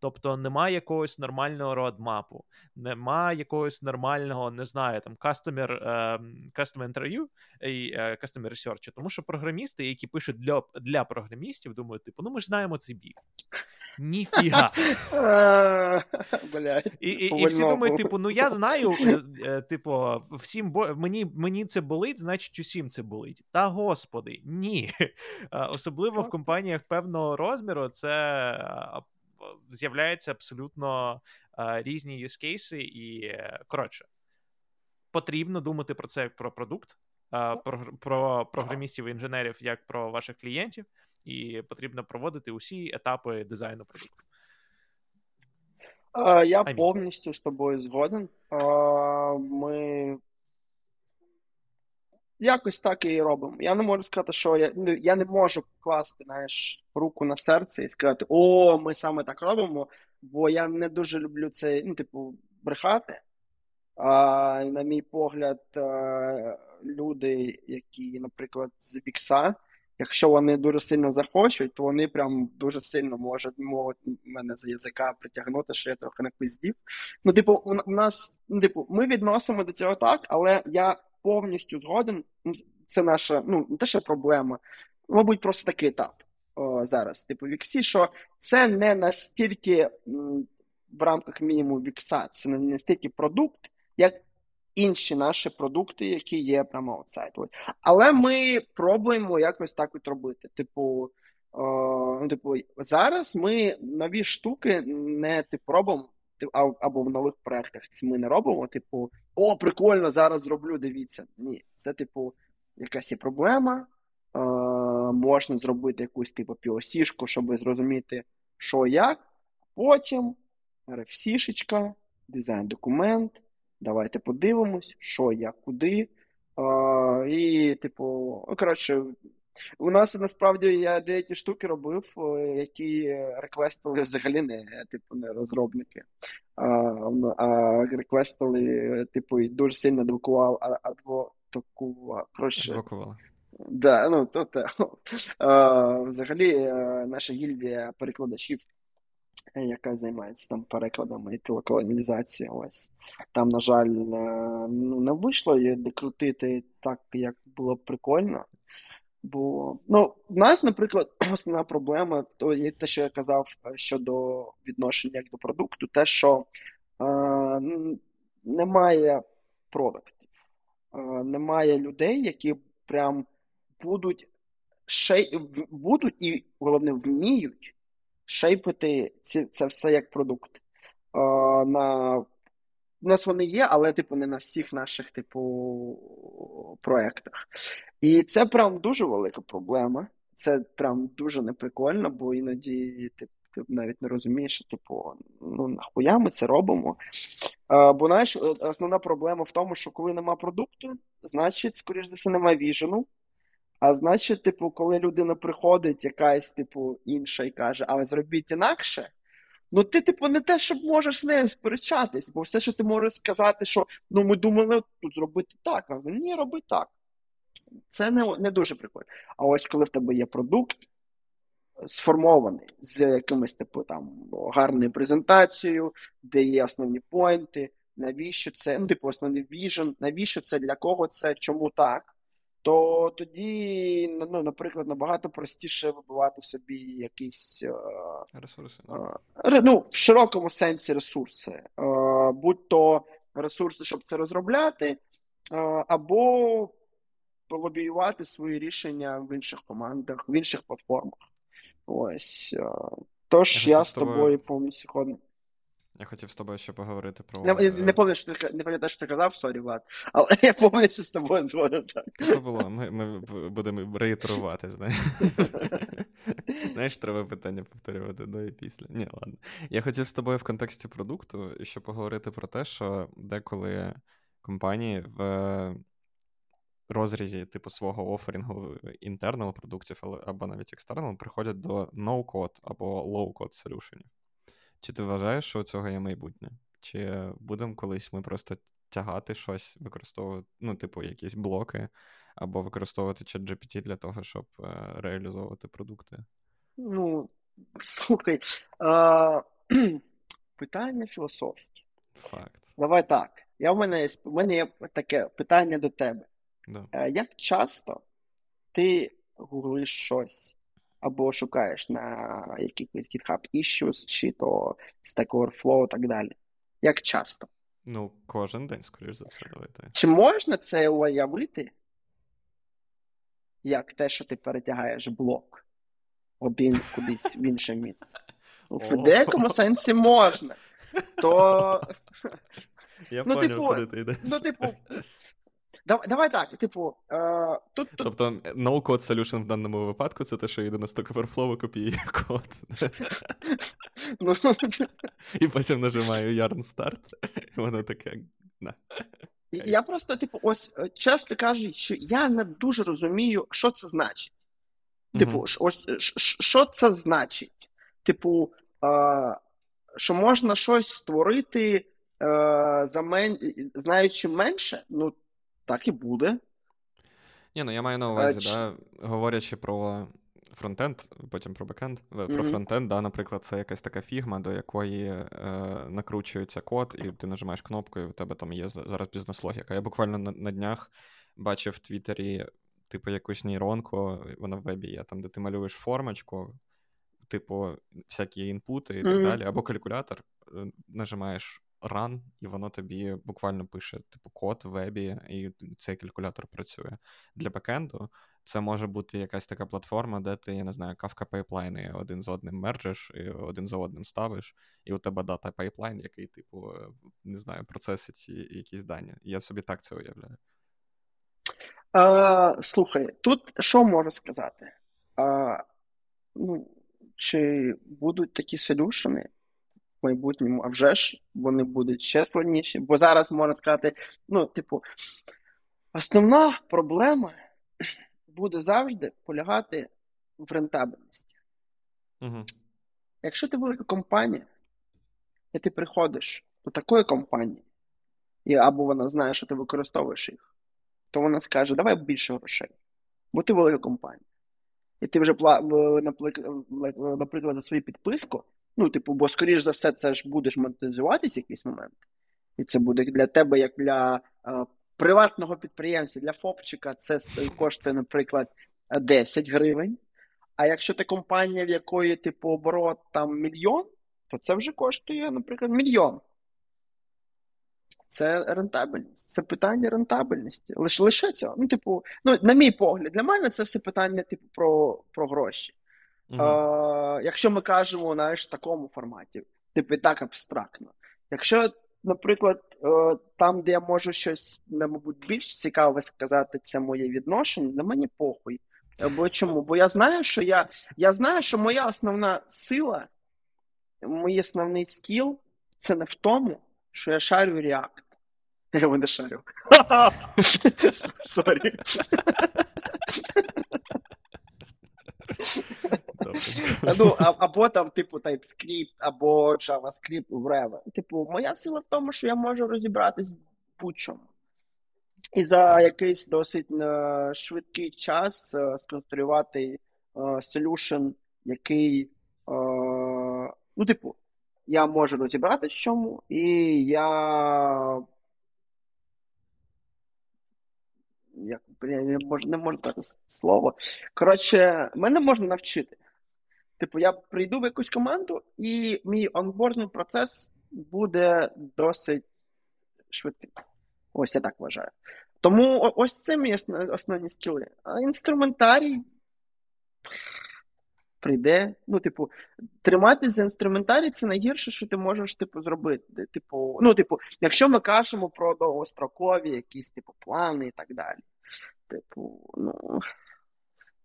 Тобто немає якогось нормального родмапу, немає якогось нормального, не знаю, там customer, uh, customer interview і uh, customer research. Тому що програмісти, які пишуть для для програмістів, думають, типу, ну ми ж знаємо цей біг. Ніфіга. І і, і всі думають, типу, ну я знаю, е, е, типу, всім бо мені мені це болить, значить усім це болить. Та господи, ні. Особливо в компаніях певного розміру, це з'являються абсолютно різні юзкейси, і коротше. потрібно думати про це як про продукт, про, про програмістів і інженерів, як про ваших клієнтів, і потрібно проводити усі етапи дизайну продукту. Я повністю з тобою згоден. Ми якось так і робимо. Я не можу сказати, що я ну, я не можу класти знаєш, руку на серце і сказати, о, ми саме так робимо, бо я не дуже люблю це, ну, типу, брехати. А, На мій погляд, люди, які, наприклад, з Вікса, якщо вони дуже сильно захочуть, то вони прям дуже сильно можуть можуть мене за язика притягнути, що я трохи не пиздів. Ну, типу, у нас, ну, типу, ми відносимо до цього так, але я повністю згоден. Ну, це наша, ну, не те, що проблема, мабуть, просто такий етап о, зараз. Типу, Віксі, що це не настільки в рамках мінімуму Вікса, це не настільки продукт, як інші наші продукти, які є прямо outside. Але ми пробуємо якось так от робити. Типу, о, ну, типу, зараз ми нові штуки не типу робимо. Або в нових проектах це ми не робимо. Типу, о, прикольно, зараз зроблю, дивіться. Ні, це, типу, якась є проблема. Е, Можна зробити якусь типу POC-шку, щоб зрозуміти, що як. Потім RFC-шечка, дизайн-документ, Давайте подивимось, що, як, куди. А, І, типу, коротше, у нас насправді я деякі штуки робив, які реквестили взагалі не типу, не розробники. А а реквестили, типу, і дуже сильно адвокував, адвокував. Коротше, Адвокували. Да, ну, то, то, а, Взагалі, е, наша гільдія перекладачів яка займається там перекладами і телеколонізацією. Ось там, на жаль, ну, не вийшло її докрутити так, як було б прикольно. Бо ну, в нас, наприклад, основна проблема, то є те, що я казав е, щодо відношення до продукту, те, що е, немає продуктів, е, немає людей, які прям будуть ще будуть і головне вміють шейпити ці, це все як продукт. О, на, У нас вони є, але типу не на всіх наших типу проєктах. І це прям дуже велика проблема. Це прям дуже неприкольно, бо іноді ти, ти навіть не розумієш, типу, ну нахуя ми це робимо. А, Бо знаєш, основна проблема в тому, що коли нема продукту, значить, скоріш за все, немає віжену. А значить, типу, коли людина приходить, якась, типу, інша і каже, але зробіть інакше, ну ти, типу, не те, щоб можеш з нею сперечатись, бо все, що ти можеш сказати, що ну ми думали тут зробити так, а ні, роби так. Це не не дуже прикольно. А ось коли в тебе є продукт сформований з якимось типу там гарною презентацією, де є основні поінти, навіщо це, ну, типу, основний віжен, навіщо це, для кого це, чому так то тоді, ну, наприклад, набагато простіше вибивати собі якісь е, ресурси. Е, ну, в широкому сенсі ресурси, е, будь-то ресурси, щоб це розробляти, або полобіювати свої рішення в інших командах, в інших платформах. Ось. Тож я, я з тобою повністю згодний. Я хотів з тобою ще поговорити про. Не не, пам'ятаю, що ти не пам'ятаю, що ти казав, sorry, Влад. Але я що з тобою так. Що було? Ми ми будемо реітерувати, знаєш. Знаєш, треба питання повторювати до і після. Ні, ладно. Я хотів з тобою в контексті продукту ще поговорити про те, що деколи компанії в розрізі типу свого оферінгу інтернал продуктів або навіть екстернал приходять до no-code або low-code solution. Чи ти вважаєш, що у цього є майбутнє? Чи будемо колись ми просто тягати щось, використовувати, ну, типу, якісь блоки, або використовувати ChatGPT для того, щоб е, реалізовувати продукти? Ну, слухай, а, питання філософське. Факт. Давай так. Я в мене є, в мене є таке питання до тебе. Да. Е, як часто ти гуглиш щось або шукаєш на якихось GitHub issues, чи то Stack Overflow і так далі. Як часто? Ну, кожен день, скоріш за все, давайте. Чи можна це уявити, як те, що ти перетягаєш блок один кудись в інше місце? В деякому сенсі можна. То Я ну, поняв, типу, куди ти йдеш. Ну, типу, Давай так, типу, е, тут, тут. Тобто, no-code solution в даному випадку це те, що йде на Stack Overflow копіює код. Ну, і потім нажимаю Yarn Start, і воно таке. Да. Я просто, типу, ось е, часто кажуть, що я не дуже розумію, що це значить. Типу, ось що це значить? Типу, е, що можна щось створити, е, за мен... знаючи менше, ну так і буде. Ні, ну я маю на увазі, а, да, говорячи про фронтенд, потім про бекенд. Про mm-hmm. фронтенд, да, наприклад, це якась така фігма, до якої е, накручується код, і ти нажимаєш кнопку, і у тебе там є зараз бізнес-логіка. Я буквально на, на днях бачив в Твіттері, типу, якусь нейронку, вона в вебі є, там, де ти малюєш формочку, типу, всякі інпути і mm-hmm. так далі, або калькулятор, е, нажимаєш run, і воно тобі буквально пише типу код в вебі, і цей калькулятор працює. Для бекенду це може бути якась така платформа, де ти, я не знаю, Kafka пайплайни один з одним мержиш, і один за одним ставиш, і у тебе дата пайплайн, який, типу, не знаю, процесить якісь дані. Я собі так це уявляю. А, Слухай, тут що можу сказати? А, ну, Чи будуть такі солюшени? В майбутньому, а вже ж вони будуть ще складніші. Бо зараз можна сказати, ну, типу, основна проблема буде завжди полягати в рентабельності. Угу. Якщо ти велика компанія, і ти приходиш до такої компанії, і або вона знає, що ти використовуєш їх, то вона скаже, давай більше грошей. Бо ти велика компанія. І ти вже, наприклад, за свою підписку Ну, типу, бо, скоріш за все, це ж будеш монетизуватись в якийсь момент. І це буде для тебе, як для а, приватного підприємця, для ФОПчика, це коштує, наприклад, 10 гривень. А якщо ти компанія, в якої типу оборот там мільйон, то це вже коштує, наприклад, мільйон. Це рентабельність, це питання рентабельності. Лише лише цього. Ну, типу, ну, на мій погляд, для мене це все питання, типу, про про гроші. Е, Якщо ми кажемо знаєш, в такому форматі, типу так абстрактно. Якщо, наприклад, е, там, де я можу щось, мабуть, більш цікаве сказати, це моє відношення, на мені похуй. Бо чому? Бо я знаю, що я я знаю, що моя основна сила, мій основний skill це не в тому, що я шарю React. Я його не шарю. Sorry. Ну, Або там, типу, TypeScript, або JavaScript в Reva. Типу, моя сила в тому, що я можу розібратись будь-чому. І за якийсь досить uh, швидкий час uh, сконструювати uh, який, ну, типу, я можу розібратись в чому, і я як не можу не можу сказати слово. Коротше, мене можна навчити. Типу, я прийду в якусь команду, і мій онбордний процес буде досить швидким. Ось я так вважаю. Тому ось це мої основні скіли. А інструментарій прийде. Ну, типу, триматися за інструментарій це найгірше, що ти можеш типу, зробити. Типу, ну, типу, якщо ми кажемо про довгострокові якісь типу, плани і так далі. Типу, ну.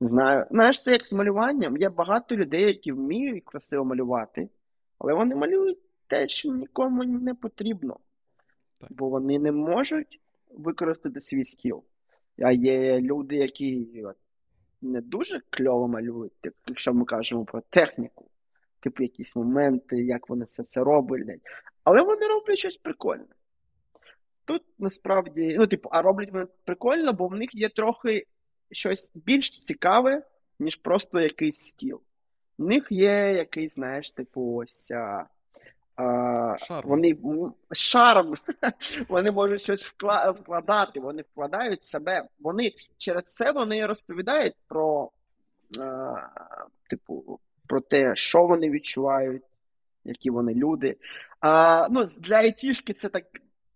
Не знаю. Знаєш, це як з малюванням. Є багато людей, які вміють красиво малювати, але вони малюють те, що нікому не потрібно. Так. Бо вони не можуть використати свій скіл. А є люди, які не дуже кльово малюють, якщо ми кажемо про техніку, типу якісь моменти, як вони це все роблять. Але вони роблять щось прикольне. Тут насправді, ну, типу, а роблять вони прикольно, бо в них є трохи щось більш цікаве, ніж просто якийсь скіл. В них є якийсь, знаєш, типу, ось. А, шарм. Вони шарм, вони можуть щось вкладати, вони вкладають себе. Вони через це вони розповідають про, а, типу, про те, що вони відчувають, які вони люди. А, ну, Для айтішки це так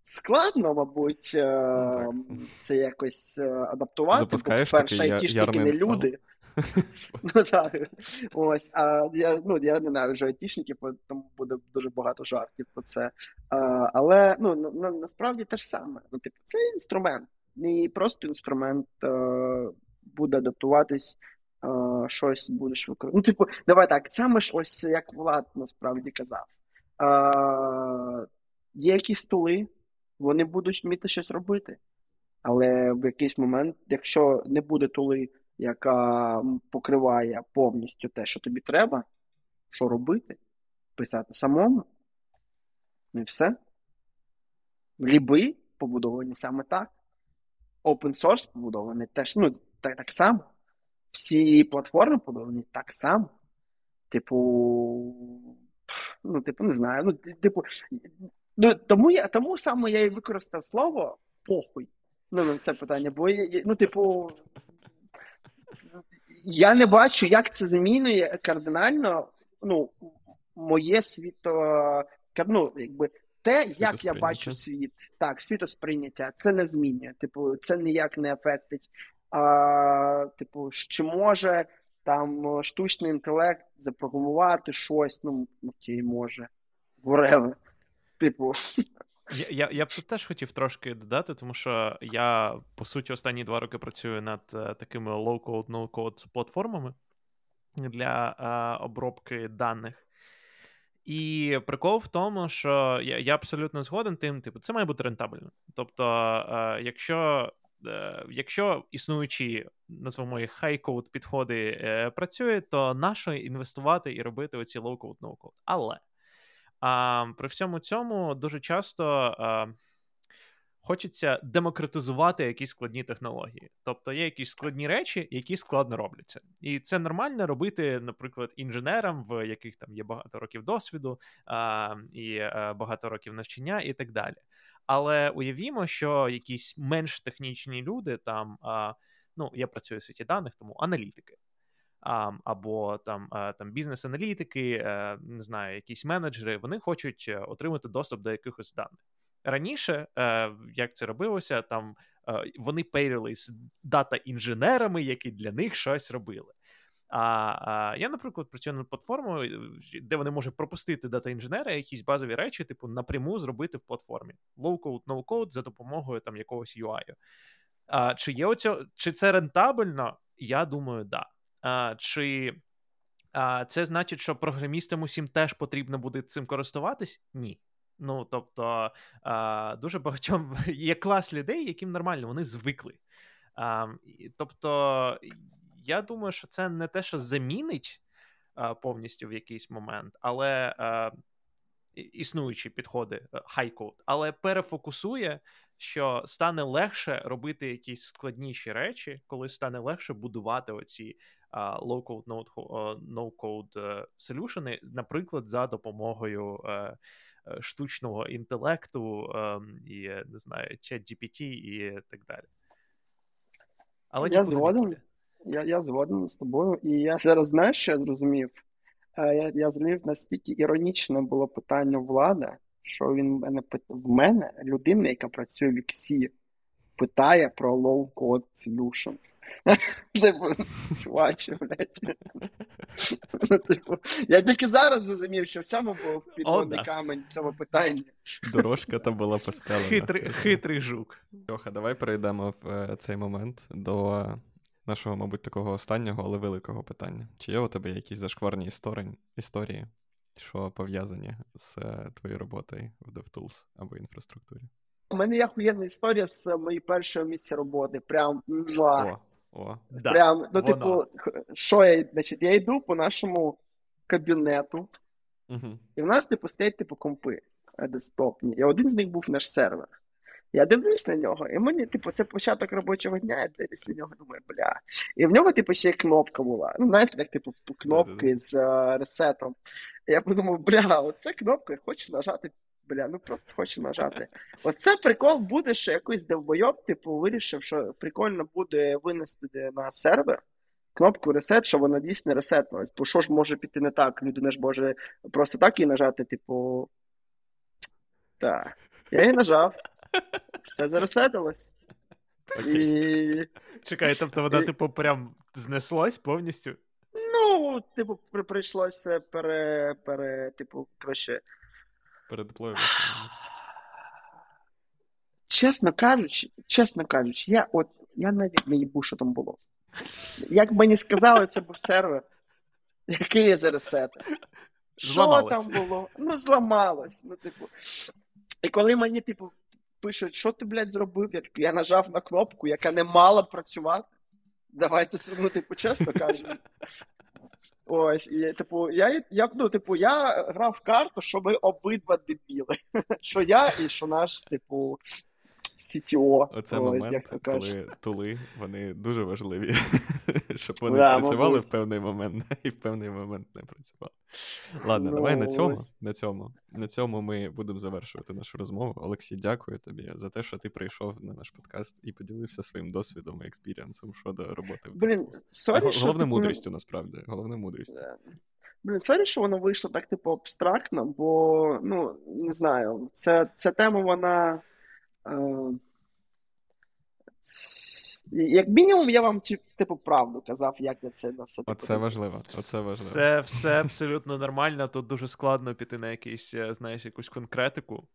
складно, мабуть, е, ну, це якось е, адаптувати. Запускаєш бо, перше, айтішники не люди. Ну так. Ось. А я ну, я ненавиджу айтішників, тому буде дуже багато жартів про це. А, Але ну, на, насправді те ж саме. Ну, типу, це інструмент. І просто інструмент а, е, буде адаптуватись, а, щось будеш використовувати. Ну, типу, давай так, саме ж ось як Влад насправді казав. А, Є якісь стули, вони будуть вміти щось робити. Але в якийсь момент, якщо не буде тули, яка покриває повністю те, що тобі треба, що робити? Писати самому. Ну і все. Ліби побудовані саме так. Open source побудований теж ну, так, так само. Всі платформи побудовані так само. Типу, ну, типу, не знаю. Ну, типу, ну, Тому я, тому саме я і використав слово похуй. Ну, на це питання. Бо ну, типу, я не бачу, як це замінює кардинально ну, моє світо. Ну, якби те, як я бачу світ, так, світосприйняття, це не змінює. Типу, це ніяк не ефектить. А, Типу, чи може там штучний інтелект запрограмувати щось, ну, окей, може. Whatever. Типу. Я я, я б тут теж хотів трошки додати, тому що я, по суті, останні два роки працюю над uh, такими low-code, no-code платформами для uh, обробки даних. І прикол в тому, що я я абсолютно згоден тим, типу, це має бути рентабельно. Тобто, uh, якщо якщо існуючі, назвемо їх хай-код підходи працює, то нащо інвестувати і робити оці low-code, no-code. Але. А при всьому цьому дуже часто а, хочеться демократизувати якісь складні технології. Тобто є якісь складні речі, які складно робляться. І це нормально робити, наприклад, інженерам, в яких там є багато років досвіду а, і а, багато років навчання, і так далі. Але уявімо, що якісь менш технічні люди там. А, Ну, я працюю в світі даних, тому аналітики або там там бізнес-аналітики, е, не знаю, якісь менеджери, вони хочуть е, отримати доступ до якихось даних. Раніше, е, як це робилося, там вони пейрились дата-інженерами, які для них щось робили. А я, наприклад, працюю над платформою, де вони можуть пропустити дата-інженера, якісь базові речі, типу, напряму зробити в платформі. Low-code, no-code за допомогою там якогось UI. А, Чи є оцю, чи це рентабельно? Я думаю, да. Чи це значить, що програмістам усім теж потрібно буде цим користуватись? Ні. Ну тобто дуже багатьом є клас людей, яким нормально, вони звикли. Тобто, я думаю, що це не те, що замінить повністю в якийсь момент, але існуючі підходи е, але перефокусує, що стане легше робити якісь складніші речі, коли стане легше будувати оці low-code, no-code солюшени, наприклад, за допомогою е, е, штучного інтелекту і не знаю, чат GPT і так далі. Але я згоден. Я я згоден з тобою, і я зараз знаю, що я зрозумів. Е, я я зрозумів, наскільки іронічне було питання влада, що він мене в мене людина, яка працює в Іксі, питає про low-code solution. Типу, чуваче, блядь. Ну, типу, я тільки зараз зрозумів, що в цьому був підводний камень в цьому питанні. Дорожка там була постелена. Хитрий, хитрий жук. Льоха, давай перейдемо в е, цей момент до нашого, мабуть, такого останнього, але великого питання. Чи є у тебе якісь зашкварні історії, історії що пов'язані з е, твоєю роботою в DevTools або інфраструктурі? У мене є охуєнна історія з моєї першого місця роботи. Прям О, о. Прям, ну, типу, що я, значить, я йду по нашому кабінету, угу. і в нас, типу, стоять типу, компи е, десктопні. І один з них був наш сервер. Я дивлюсь на нього, і мені, типу, це початок робочого дня, я дивлюсь на нього, думаю, бля. І в нього, типу, ще кнопка була. Ну, знаєте, так, типу, кнопки з uh, ресетом. І я подумав, бля, оце кнопка, я хочу нажати. Бля, ну просто хочу нажати. Оце прикол буде, що якийсь довбойоб, типу, вирішив, що прикольно буде винести на сервер кнопку ресет, що вона дійсно ресетнулась. Бо що ж може піти не так? Людина ж може просто так її нажати, типу. Так. Я її нажав. Все заресетилось. І... Чекай, тобто вона, типу, прям знеслась повністю? Ну, типу, прийшлося пере, пере, типу, Передеплоювати. Чесно кажучи, чесно кажучи, я от я навіть не їбу, що там було. Як мені сказали, це був сервер. Який є зараз сет? Що там було? Ну, зламалось. Ну, типу. І коли мені, типу, пишуть, що ти, блядь, зробив, я я нажав на кнопку, яка не мала працювати. Давайте ну, типу, чесно кажемо. Ось, і типу, я я, ну, типу, я грав в карту, що ми обидва дебіли. Що я і що наш, типу, CTO. Оце ось, момент, коли тули, вони дуже важливі, щоб вони да, працювали мабуть. в певний момент, і в певний момент не працювали. Ладно, ну, давай на цьому, на цьому. На цьому ми будемо завершувати нашу розмову. Олексій, дякую тобі за те, що ти прийшов на наш подкаст і поділився своїм досвідом і experience ом щодо роботи. Блін, sorry, Головне що, мудрістю, насправді. Головне мудрістю. Блін, sorry, що воно вийшло так, типу, абстрактно, бо, ну, не знаю, ця, ця тема, вона. Е, як мінімум, я вам типу правду казав, як я це на все типу, Оце важливо. Оце важливо. Це все абсолютно нормально. Тут дуже складно піти на якийсь, е, знаєш, якусь конкретику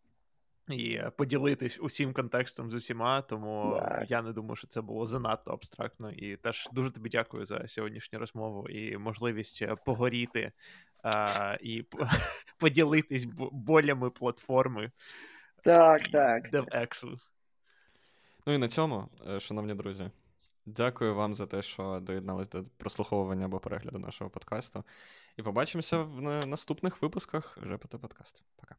і е, поділитись усім контекстом з усіма. Тому так. я не думаю, що це було занадто абстрактно. І теж дуже тобі дякую за сьогоднішню розмову і можливість погоріти а, і поділитись болями платформи. Так, так. DevEx. Ну і на цьому, е, шановні друзі, дякую вам за те, що доєднались до прослуховування або перегляду нашого подкасту. І побачимося в наступних випусках ЖПТ Подкаст. Пока.